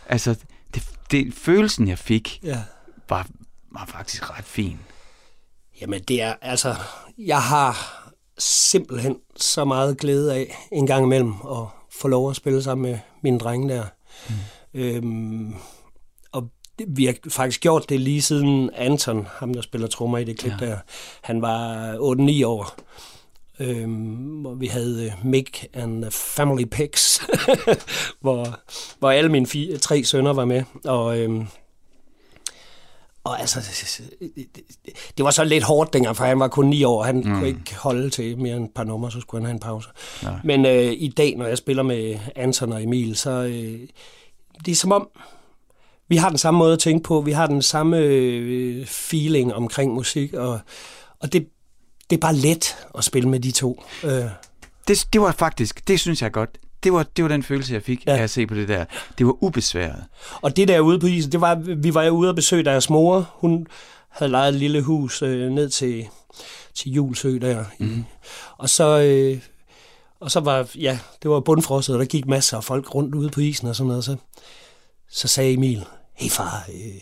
Altså, det, det, følelsen, jeg fik, ja. var, var faktisk ret fin. Jamen det er, altså, jeg har simpelthen så meget glæde af en gang imellem at få lov at spille sammen med mine drenge der. Mm. Øhm, vi har faktisk gjort det lige siden Anton, ham der spiller trommer i det klip ja. der, han var 8-9 år. Øhm, hvor vi havde øh, Mick and Family Pics, hvor, hvor alle mine fire, tre sønner var med. Og, øhm, og altså, det var så lidt hårdt dengang, for han var kun ni år, han mm. kunne ikke holde til mere end et par numre, så skulle han have en pause. Nej. Men øh, i dag, når jeg spiller med Anton og Emil, så øh, det er som om, vi har den samme måde at tænke på, vi har den samme øh, feeling omkring musik, og, og det, det er bare let at spille med de to. Øh, Det, det var faktisk, det synes jeg godt. Det var, det var den følelse, jeg fik Ja. af at se på det der. Det var ubesværet. Og det der ude på isen, det var, vi var ude og besøge deres mor. Hun havde lejet et lille hus øh, ned til, til Julsø der. Mm. Og så... Øh, og så var, ja, det var bundfrosset, og der gik masser af folk rundt ude på isen og sådan noget. Så, så sagde Emil, hey far, øh,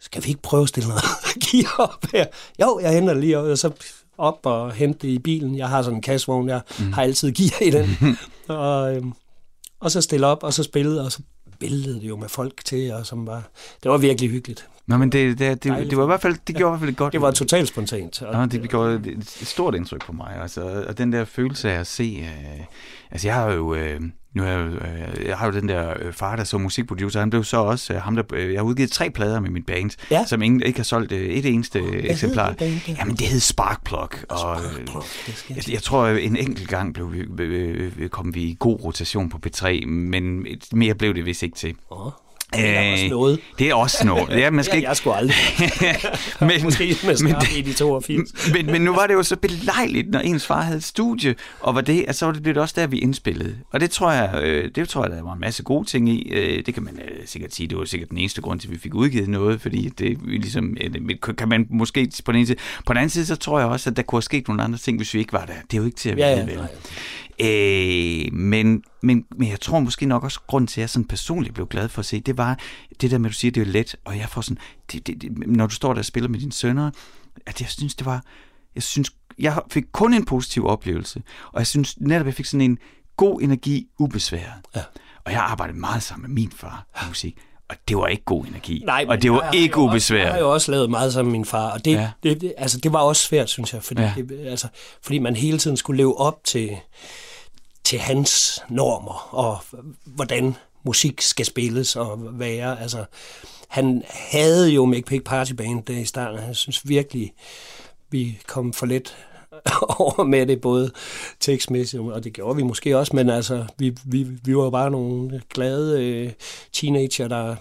skal vi ikke prøve at stille noget gear op her? Jo, jeg henter det lige op, og så op og hente det i bilen. Jeg har sådan en kassevogn, jeg mm. har altid gear i den. og, øhm, og så stille op, og så spillede, og så billede det jo med folk til, og som var, det var virkelig hyggeligt. Nå, men det, det, det, det var i hvert fald, det gjorde i hvert fald et godt. Det var totalt spontant. Og, Nå, det, det gjorde et, et stort indtryk på mig. Altså, og den der følelse af at se... Øh, altså, jeg har jo... Øh, nu er jeg, jo, øh, jeg har jo den der øh, far, der så musikproducer. Han blev så også øh, ham, der... Øh, jeg har udgivet tre plader med mit band, Ja. som ingen, ikke har solgt øh, et eneste øh, eksemplar. det band der? Jamen, det hed Sparkplug. Og, øh, Sparkplug, det skal jeg jeg, tror, øh, en enkelt gang blev vi, øh, øh, kom vi i god rotation på P3, men mere blev det vist ikke til. Åh, det er også noget. Det er også noget. Ja, man skal ikke, jeg skulle aldrig. men, Måske med men, i de 82. men, men nu var det jo så belejligt, når ens far havde et studie, og var det, altså, så var det, blev det også der, vi indspillede. Og det tror jeg, øh, det tror jeg, der var en masse gode ting i. Øh, det kan man øh, sikkert sige, det var sikkert den eneste grund til, at vi fik udgivet noget, fordi det ligesom, øh, kan man måske på den ene side. På den anden side, så tror jeg også, at der kunne have sket nogle andre ting, hvis vi ikke var der. Det er jo ikke til at vide, Ja, ja, vel? Øh, men, men, men jeg tror måske nok også, grund til, at jeg sådan personligt blev glad for at se, det var det der med, at du siger, det er let, og jeg får sådan, det, det, det, når du står der og spiller med dine sønner, at jeg synes, det var, jeg synes, jeg fik kun en positiv oplevelse, og jeg synes netop, jeg fik sådan en god energi, ubesværet. Ja. Og jeg arbejdede meget sammen med min far på musik, og det var ikke god energi. Nej, og det var jeg ikke også- Jeg ubesværet. har jo også lavet meget sammen med min far, og det, Ja. det, det, altså, det var også svært, synes jeg, fordi, Ja. det, altså, fordi man hele tiden skulle leve op til, til hans normer, og hvordan musik skal spilles og være. Altså, han havde jo Make Pig Party Band der i starten, jeg synes virkelig, vi kom for let over med det, både tekstmæssigt, og det gjorde vi måske også, men altså, vi, vi, vi var bare nogle glade øh, teenager, der,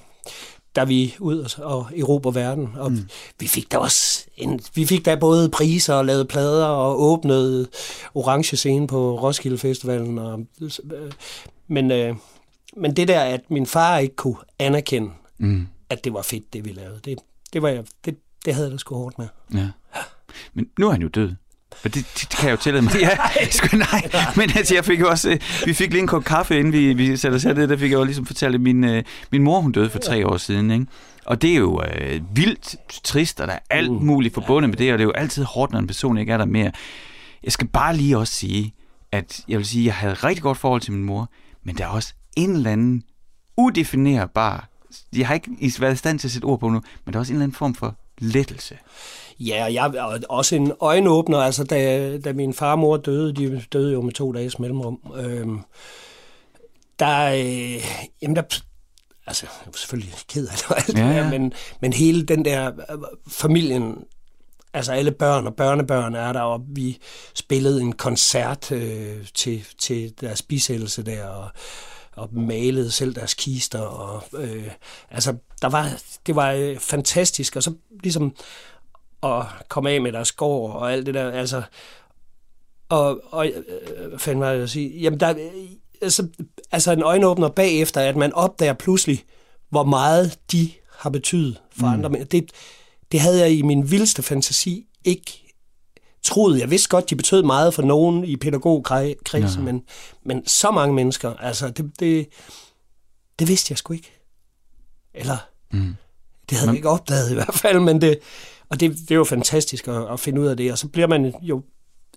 der vi ud og, erober verden. Og mm. vi fik da også en, vi fik da både priser og lavede plader og åbnede orange scene på Roskilde Festivalen. Og, men, øh, men det der, at min far ikke kunne anerkende, Mm. at det var fedt, det vi lavede, det, det, var jeg, det, det havde jeg da sgu hårdt med. Ja. Men nu er han jo død. Og det, det kan jeg jo tillade mig. Ja, sgu nej. Men altså, jeg fik jo også, øh, vi fik lige en kop kaffe, inden vi, vi satte os her. Der fik jeg jo ligesom fortalt, at min, øh, min mor, hun døde for tre år siden. Ikke? Og det er jo øh, vildt trist, og der er alt Uh, muligt forbundet med det, og det er jo altid hårdt, når en person ikke er der mere. Jeg skal bare lige også sige, at jeg vil sige, at jeg havde et rigtig godt forhold til min mor, men der er også en eller anden udefinerbar, jeg har ikke været i stand til at sætte ord på nu, men der er også en eller anden form for lettelse. Ja, og jeg og også en øjenåbner, altså da, da min far og mor døde, de døde jo med to dages mellemrum, øhm, der, øh, jamen der, altså jeg var selvfølgelig ked af det og alt Ja, ja, men, men hele den der øh, familien Altså alle børn og børnebørn er der, og vi spillede en koncert øh, til, til deres bisættelse der, og, og malede selv deres kister. Og, øh, altså, der var, det var øh, fantastisk, og så ligesom at komme af med deres gård og alt det der, altså, og, og øh, fanden var det at sige? Jamen, der, øh, altså, altså en øjenåbner bagefter, at man opdager pludselig, hvor meget de har betydet for mm. andre. Det, det havde jeg i min vildeste fantasi ikke troet. Jeg vidste godt, de betød meget for nogen i pædagogkredsen, Ja. men, men så mange mennesker, altså, det, det, det vidste jeg sgu ikke. Eller, Mm. det havde jeg ikke opdaget i hvert fald, men det, og det, det jo fantastisk at, at finde ud af det, og så bliver man jo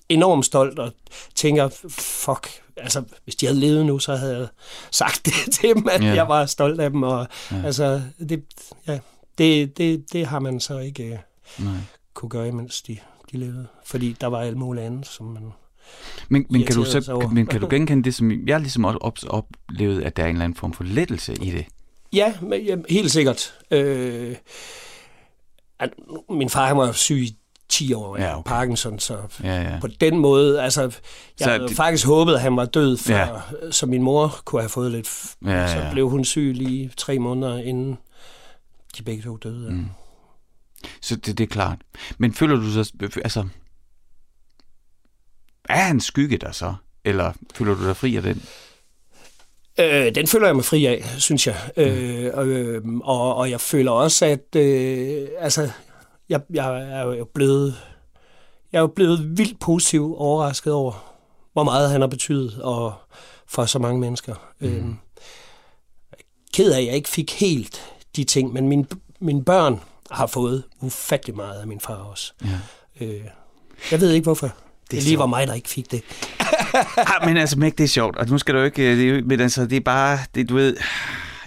enormt stolt og tænker, fuck, altså hvis de havde levet nu, så havde jeg sagt det til dem, at Ja. jeg var stolt af dem, og altså, det, ja, det, det, det har man så ikke øh, Nej. kunne gøre, mens de, de levede, fordi der var alt muligt andet, som man... Men, men, kan du så, men kan du genkende det, som jeg ligesom også op, oplevede, at der er en eller anden form for lettelse i det? Ja, men, helt sikkert. Øh, at, min far han var syg i 10 år af Ja, okay. Parkinson, så Ja, ja. på den måde, altså, jeg Så havde det- faktisk håbet, at han var død, før, Ja. så min mor kunne have fået lidt, Ja, så ja. blev hun syg lige tre måneder inden de begge to døde. Mm. Så det, det er klart. Men føler du så, altså, er han skygge der så? Eller føler du dig fri af den? Øh, den føler jeg mig fri af, synes jeg. Og, øh, og, og jeg føler også, at øh, altså, jeg, jeg er jo blevet jeg er jo blevet vildt positivt overrasket over, hvor meget han har betydet og for så mange mennesker. Mm. Øh, ked af, at jeg ikke fik helt de ting, men mine, mine børn har fået ufattelig meget af min far også. Ja. Øh, jeg ved ikke, hvorfor. Det, det lige sjovt. var mig, der ikke fik det. ah, men altså, Meg, det er sjovt. Og nu skal du ikke... Det er, jo- men altså, det er bare... Det, du ved...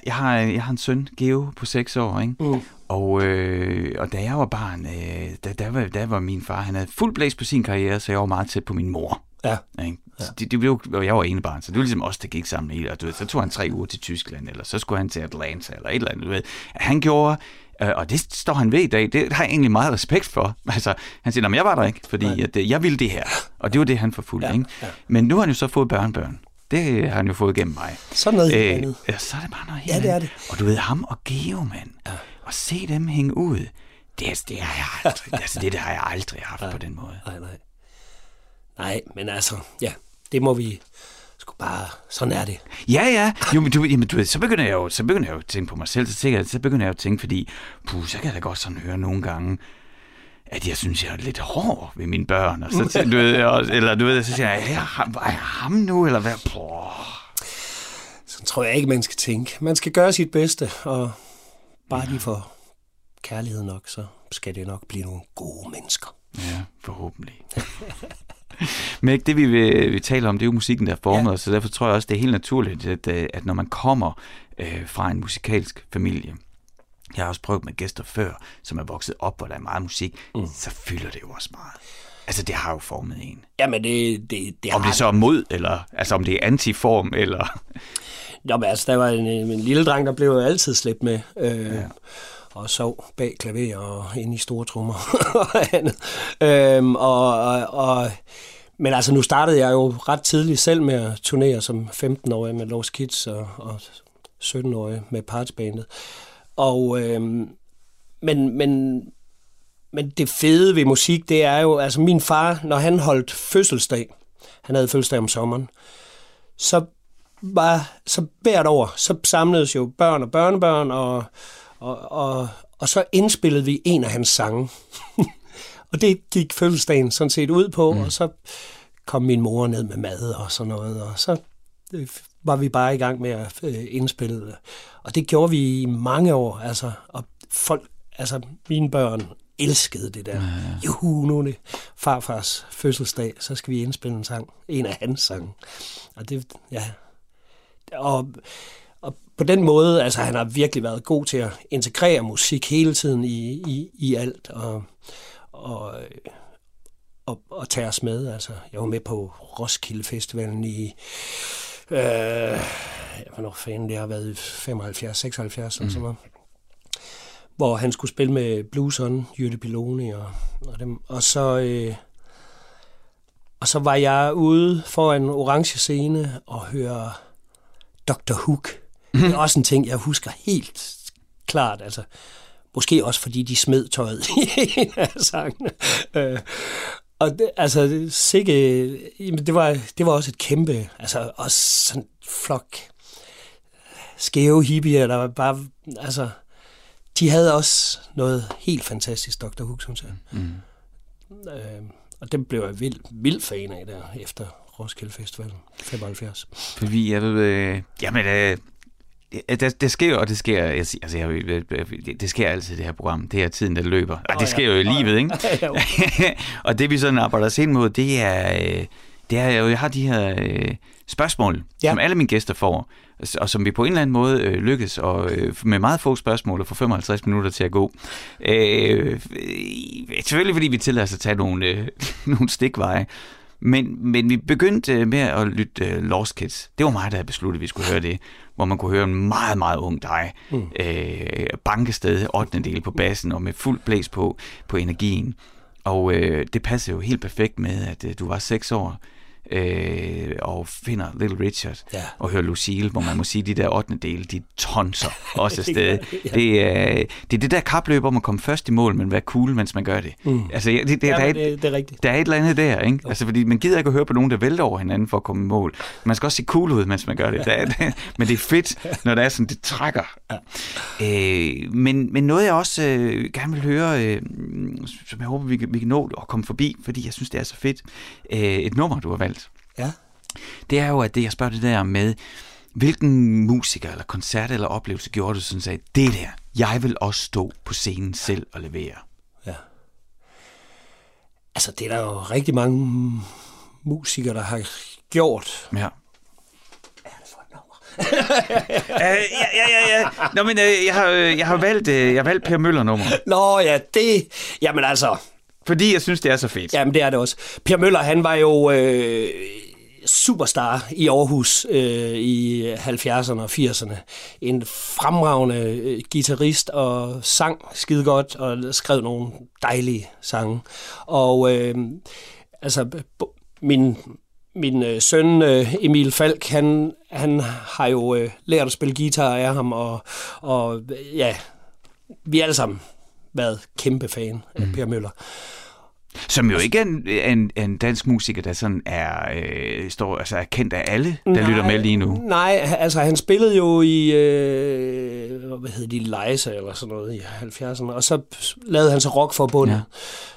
Jeg har, jeg har en søn, Geo, på 6 år, ikke? Mm. Og, øh, og da jeg var barn, øh, der, der, var, der var min far, han havde fuld blæs på sin karriere, så jeg var meget tæt på min mor. Ja. Ikke? Så det, det blev, og jeg var ene barn, så det var ligesom os, der gik sammen hele. Og du ved, så tog han tre uger til Tyskland, eller så skulle han til Atlanta, eller et eller andet. Du ved. Han gjorde, øh, og det står han ved i dag, det har jeg egentlig meget respekt for. Altså, han siger, "Nå, men jeg var der ikke, fordi at, øh, jeg ville det her. Og det var det, han forfulgte. Ja, ikke? ja. Men nu har han jo så fået børnebørn. Det har han jo fået gennem mig. Sådan noget helt Øh, andet. ja, så er det bare noget helt Ja, det er andet. Og du ved, ham og Geo, mand. Ja. Og se dem hænge ud. Det, er- det har jeg aldrig, altså det, det har jeg aldrig haft på den måde. Nej, nej. Nej, men altså, ja, det må vi bare, sådan er det. Ja, ja. Jo, men du, jamen, du så begynder jeg jo, så begynder jeg jo at tænke på mig selv, så, tænker så begynder jeg jo at tænke, fordi, puh, så kan jeg da godt sådan høre nogle gange, at jeg synes, jeg er lidt hård ved mine børn, og så, du ved, og, eller du ved, så siger jeg, er jeg, ham- er jeg ham nu, eller hvad? Puh. Sådan tror jeg ikke, man skal tænke. Man skal gøre sit bedste, og bare de får kærlighed nok, så skal det nok blive nogle gode mennesker. Ja, forhåbentlig. Men ikke det, vi, vil, vi taler om, det er jo musikken, der former Ja. os, så derfor tror jeg også, det er helt naturligt, at, øh, at når man kommer øh, fra en musikalsk familie, jeg har også prøvet med gæster før, som er vokset op, hvor der er meget musik, mm. så fylder det jo også meget. Altså, det har jo formet en. Jamen, det, det, det Om har det så er mod, eller altså om det er antiform, eller... Nå, men altså, der var en, en lille dreng, der blev jo altid slæbt med. Øh, ja. Og sov bag klaver og inde i store trommer og andet. Øhm, og, og, og, men altså, nu startede jeg jo ret tidligt selv med at turnere som 15-årig med Lost Kids og, og 17-årig med Partsbandet. Og, øhm, men, men, men det fede ved musik, det er jo, altså min far, når han holdt fødselsdag, han havde fødselsdag om sommeren, så var så hvert år, så samledes jo børn og børnebørn, og, og, og, og så indspillede vi en af hans sange. og det gik fødselsdagen sådan set ud på, mm. og så kom min mor ned med mad og sådan noget, og så øh, var vi bare i gang med at øh, indspille det. Og det gjorde vi i mange år, altså, og folk, altså mine børn elskede det der. Ja, ja. Juhu, nu er det farfars fødselsdag, så skal vi indspille en sang, en af hans sange. Og det, ja, og, og på den måde, altså han har virkelig været god til at integrere musik hele tiden i, i, i alt, og, og, og, og tage os med. Altså, jeg var med på Roskilde Festivalen i, øh, hvornår fanden det har været, 75, 76 mm. eller sådan noget hvor han skulle spille med Blueson, Jytte Piloni og, og dem. Og så, øh, og så var jeg ude for en orange scene og høre Dr. Hook. Det er også en ting, jeg husker helt klart. Altså, måske også fordi de smed tøjet i en af sangene. Øh, og det, altså, sikke, jamen, det, var, det var også et kæmpe, altså også sådan flok skæve hippier, der var bare, altså, de havde også noget helt fantastisk, Dr. Hook, synes jeg. Mm. Øh, og det blev jeg vild, vild fan af der, efter Roskilde Festival 75. Fordi jeg ved, øh, jamen, øh, det, det sker og det sker, jeg, altså, jeg, det, det sker altid i det her program. Det er tiden, der løber. Ej, det ja. sker jo i livet, ikke? Og det vi sådan arbejder os ind mod, det er, øh, det er jo, jeg har de her øh, spørgsmål, ja. Ja. som alle mine gæster får, og som vi på en eller anden måde øh, lykkes, og øh, med meget få spørgsmål, og få 55 minutter til at gå. Øh, øh, selvfølgelig fordi vi tillader os at tage nogle, øh, nogle stikveje, men, men vi begyndte med at lytte øh, Lost Kids. Det var mig, der havde besluttet, at vi skulle høre det, hvor man kunne høre en meget, meget ung dig mm. øh, bankested, 8. del på bassen, og med fuld blæs på, på energien. Og øh, det passede jo helt perfekt med, at øh, du var seks år, øh, og finder Little Richard Ja. og hører Lucille, hvor man må sige, de der 8. del, de tonser også afsted. det, ja. det, er, det er det der kapløb om at komme først i mål, men være cool, mens man gør det. Mm. Altså, det, det, der, Ja, er men et, det, det er rigtigt. der er et eller andet der, ikke? Altså, fordi man gider ikke at høre på nogen, der vælter over hinanden for at komme i mål. Man skal også se cool ud, mens man gør det. Der er, det men det er fedt, når det er sådan, det trækker. Øh, men, men noget, jeg også øh, gerne vil høre, øh, som jeg håber, vi kan, vi kan nå at komme forbi, fordi jeg synes, det er så fedt, øh, et nummer, du har valgt, Ja. det er jo, at det, jeg spørger det der med, hvilken musiker eller koncert eller oplevelse gjorde du sådan sagde, det der, jeg vil også stå på scenen selv og levere. Ja. Altså, det er der jo rigtig mange musikere, der har gjort. Ja. uh, ja, ja, ja, ja. Nå, men uh, jeg, har, øh, jeg har valgt, uh, jeg har valgt Per Møller nummer, Nå ja, det... Jamen altså, fordi jeg synes, det er så fedt. jamen det er det også. Per Møller, han var jo øh, superstar i Aarhus øh, i 70'erne og 80'erne. En fremragende øh, guitarist og sang skide godt og skrev nogle dejlige sange. Og øh, altså, min, min øh, søn øh, Emil Falk, han, han har jo øh, lært at spille guitar af ham, og, og ja, vi er alle sammen været kæmpe fan af Per Møller. Som jo ikke er en, en, en dansk musiker, der sådan er, øh, står, altså er kendt af alle, der Nej, lytter med lige nu. Nej, altså han spillede jo i, øh, hvad hedder de, Leisa eller sådan noget i 70'erne, og så lavede han så Rockforbundet, Ja.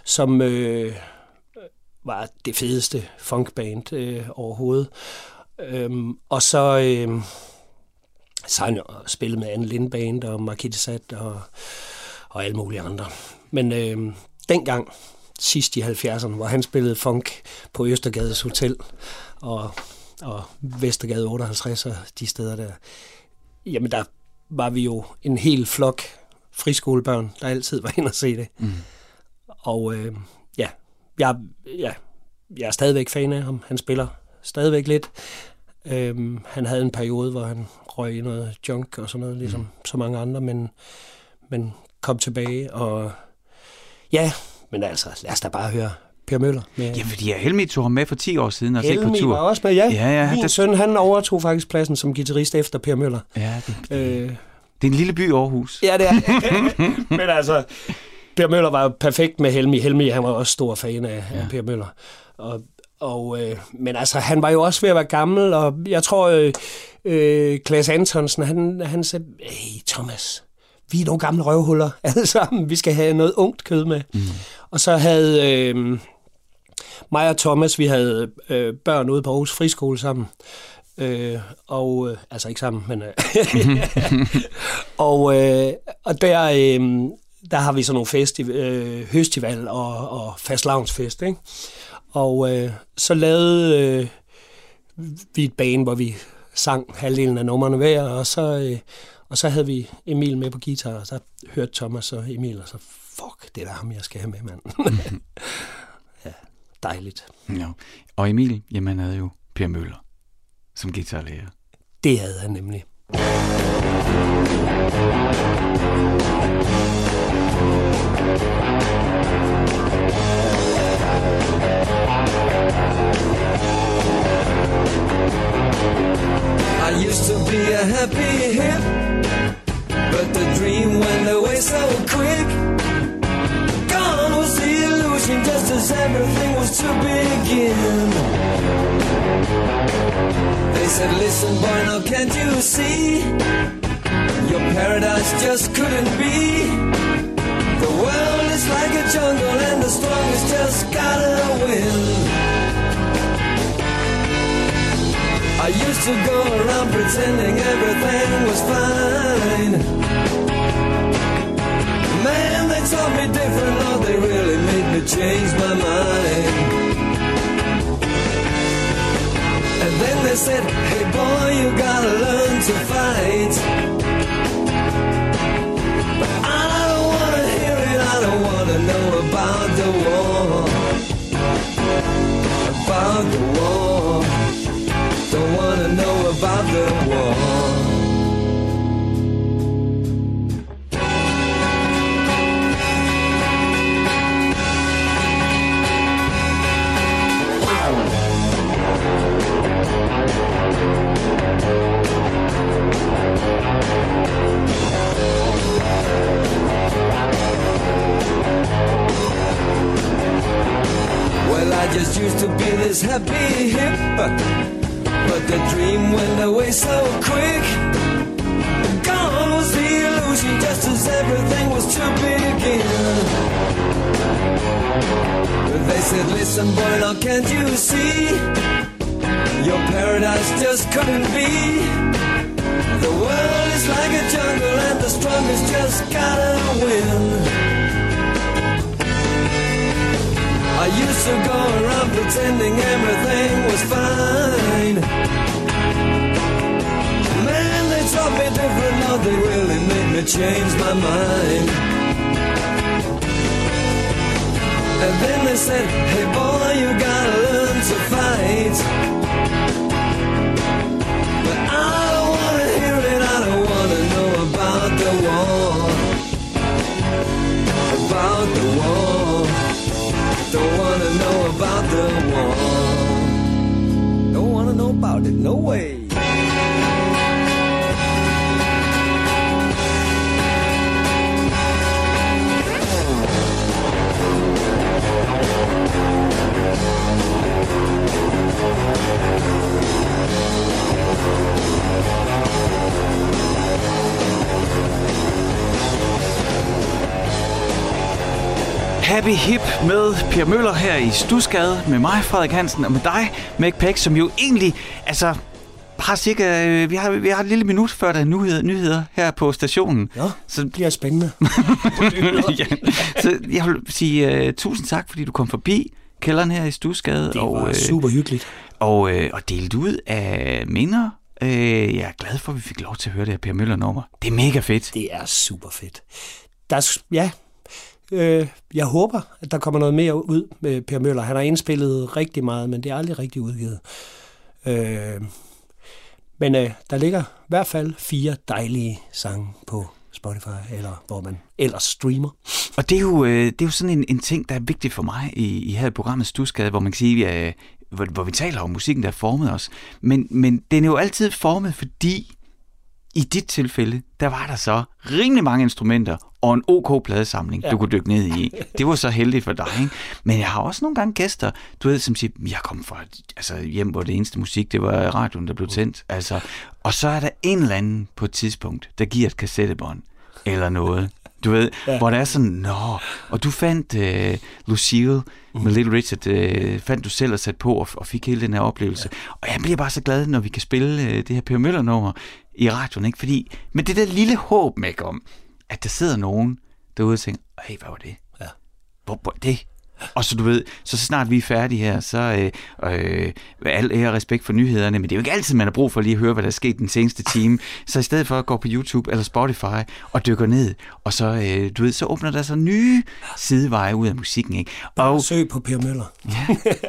som øh, var det fedeste funkband øh, overhovedet. Øhm, og så, øh, så han jo spillet med Anne Lindband og Marquis de Sade og, og alle mulige andre. Men øh, dengang, sidst i 70'erne, hvor han spillede funk på Østergades Hotel og, og Vestergade 58 og de steder der, jamen der var vi jo en hel flok friskolebørn, der altid var inde og se det. Mm. Og øh, ja, jeg, ja, jeg er stadigvæk fan af ham. Han spiller stadigvæk lidt. Øhm, han havde en periode, hvor han røg i noget junk og sådan noget, ligesom mm. så mange andre, men, men kom tilbage, og ja, men altså, lad os da bare høre Per Møller. Med Ja, fordi jeg Helmi tog ham med for 10 år siden og se på Helmi tur. var også med, ja. Ja, ja, Min det- søn, han overtog faktisk pladsen som guitarist efter Per Møller. Ja, det, Øh, det er en lille by Aarhus. Ja, det er Men altså, Per Møller var perfekt med Helmi. Helmi, han var også stor fan af, ja. af Per Møller. Og, og, øh, men altså, han var jo også ved at være gammel, og jeg tror, øh, øh, Klaas Antonsen, han, han sagde, hey Thomas, vi er nogle gamle røvhuller alle sammen, vi skal have noget ungt kød med. Mm. Og så havde øh, mig og Thomas, vi havde øh, børn ude på Aarhus Friskole sammen. Øh, og øh, altså ikke sammen, men øh, og, øh, og der, øh, der har vi sådan nogle festi- øh, festival og, og fastlavnsfest, ikke? Og øh, så lavede øh, vi et bane, hvor vi sang halvdelen af numrene hver, og så, øh, og så havde vi Emil med på guitar, og så hørte Thomas og Emil, og så, fuck, det er ham, jeg skal have med, mand. ja, dejligt. Ja. Og Emil, jamen han havde jo Per Møller som guitarlærer. Det havde han nemlig. I used to be a happy hip They said, listen boy, now can't you see? Your paradise just couldn't be. The world is like a jungle and the strongest just gotta win. I used to go around pretending everything was fine. Man, they taught me different, Lord, they really made me change my mind. Then they said, hey boy, you gotta learn to fight. But I don't wanna hear it, I don't wanna know about the war. About the war. Don't wanna know about the war. Well, I just used to be this happy hip, but the dream went away so quick. Gone was the illusion, just as everything was to begin. They said, listen, boy, now can't you see? Your paradise just couldn't be. The world is like a jungle, and the strongest just gotta win. I used to go around pretending everything was fine. Man, they taught me different, now they really made me change my mind. And then they said, hey boy, you gotta learn to fight. But I the war. Don't wanna know about it, no way. Happy Hip med Per Møller her i Stusgade med mig, Frederik Hansen, og med dig, Meg Peck, som jo egentlig, altså, har cirka, øh, vi har, vi har et lille minut før der er nyheder, nyheder her på stationen. Ja, Så, det bliver spændende. ja, så jeg vil sige uh, tusind tak, fordi du kom forbi kælderen her i Stusgade. Det og, var øh, super hyggeligt. og, øh, og delt ud af minder. Øh, jeg er glad for, at vi fik lov til at høre det her Per Møller-nummer. Det er mega fedt. Det er super fedt. Der er, ja, øh, jeg håber, at der kommer noget mere ud med Per Møller. Han har indspillet rigtig meget, men det er aldrig rigtig udgivet. Øh, men øh, der ligger i hvert fald fire dejlige sange på Spotify, eller hvor man ellers streamer. Og det er jo, øh, det er jo sådan en, en ting, der er vigtig for mig i, i her i programmet Stusgade, hvor man kan sige, øh, hvor, hvor vi taler om musikken, der har formet os. Men, men den er jo altid formet, fordi i dit tilfælde, der var der så rimelig mange instrumenter og en OK pladesamling, ja. du kunne dykke ned i. Det var så heldigt for dig, ikke? Men jeg har også nogle gange gæster, du ved, som siger, jeg kom fra altså, hjem, hvor det eneste musik, det var radioen, der blev tændt. Altså, og så er der en eller anden på et tidspunkt, der giver et kassettebånd eller noget. Du ved, ja. hvor der er sådan, nå, og du fandt øh, Lucille med Little Richard, øh, fandt du selv og sat på og, og fik hele den her oplevelse. Ja. Og jeg bliver bare så glad, når vi kan spille øh, det her Per Møller-nummer i radioen, ikke? Fordi, med det der lille håb, Mac, om, at der sidder nogen derude og tænker, hey, hvad var det? Ja. Hvor, hvor det? Og så du ved, så snart vi er færdige her, så øh, øh, al ære respekt for nyhederne, men det er jo ikke altid, man har brug for lige at høre, hvad der er sket den seneste time. Så i stedet for at gå på YouTube eller Spotify og dykker ned, og så, øh, du ved, så åbner der så nye sideveje ud af musikken, ikke? Og, Søg på Per Møller. ja,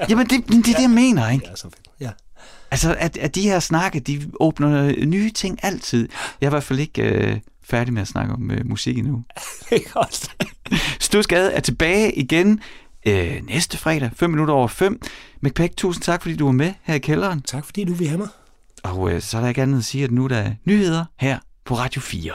jamen det, det er det, jeg mener, ikke? Er så fedt. Ja. Altså, at, at de her snakke, de åbner nye ting altid. Jeg er i hvert fald ikke øh, færdig med at snakke om øh, musik endnu. Også? Stusgade er tilbage igen øh, næste fredag, 5 minutter over 5. McPack, tusind tak, fordi du var med her i kælderen. Tak fordi du vil have mig. Og øh, så er der ikke andet at sige, at nu er der nyheder her på Radio 4.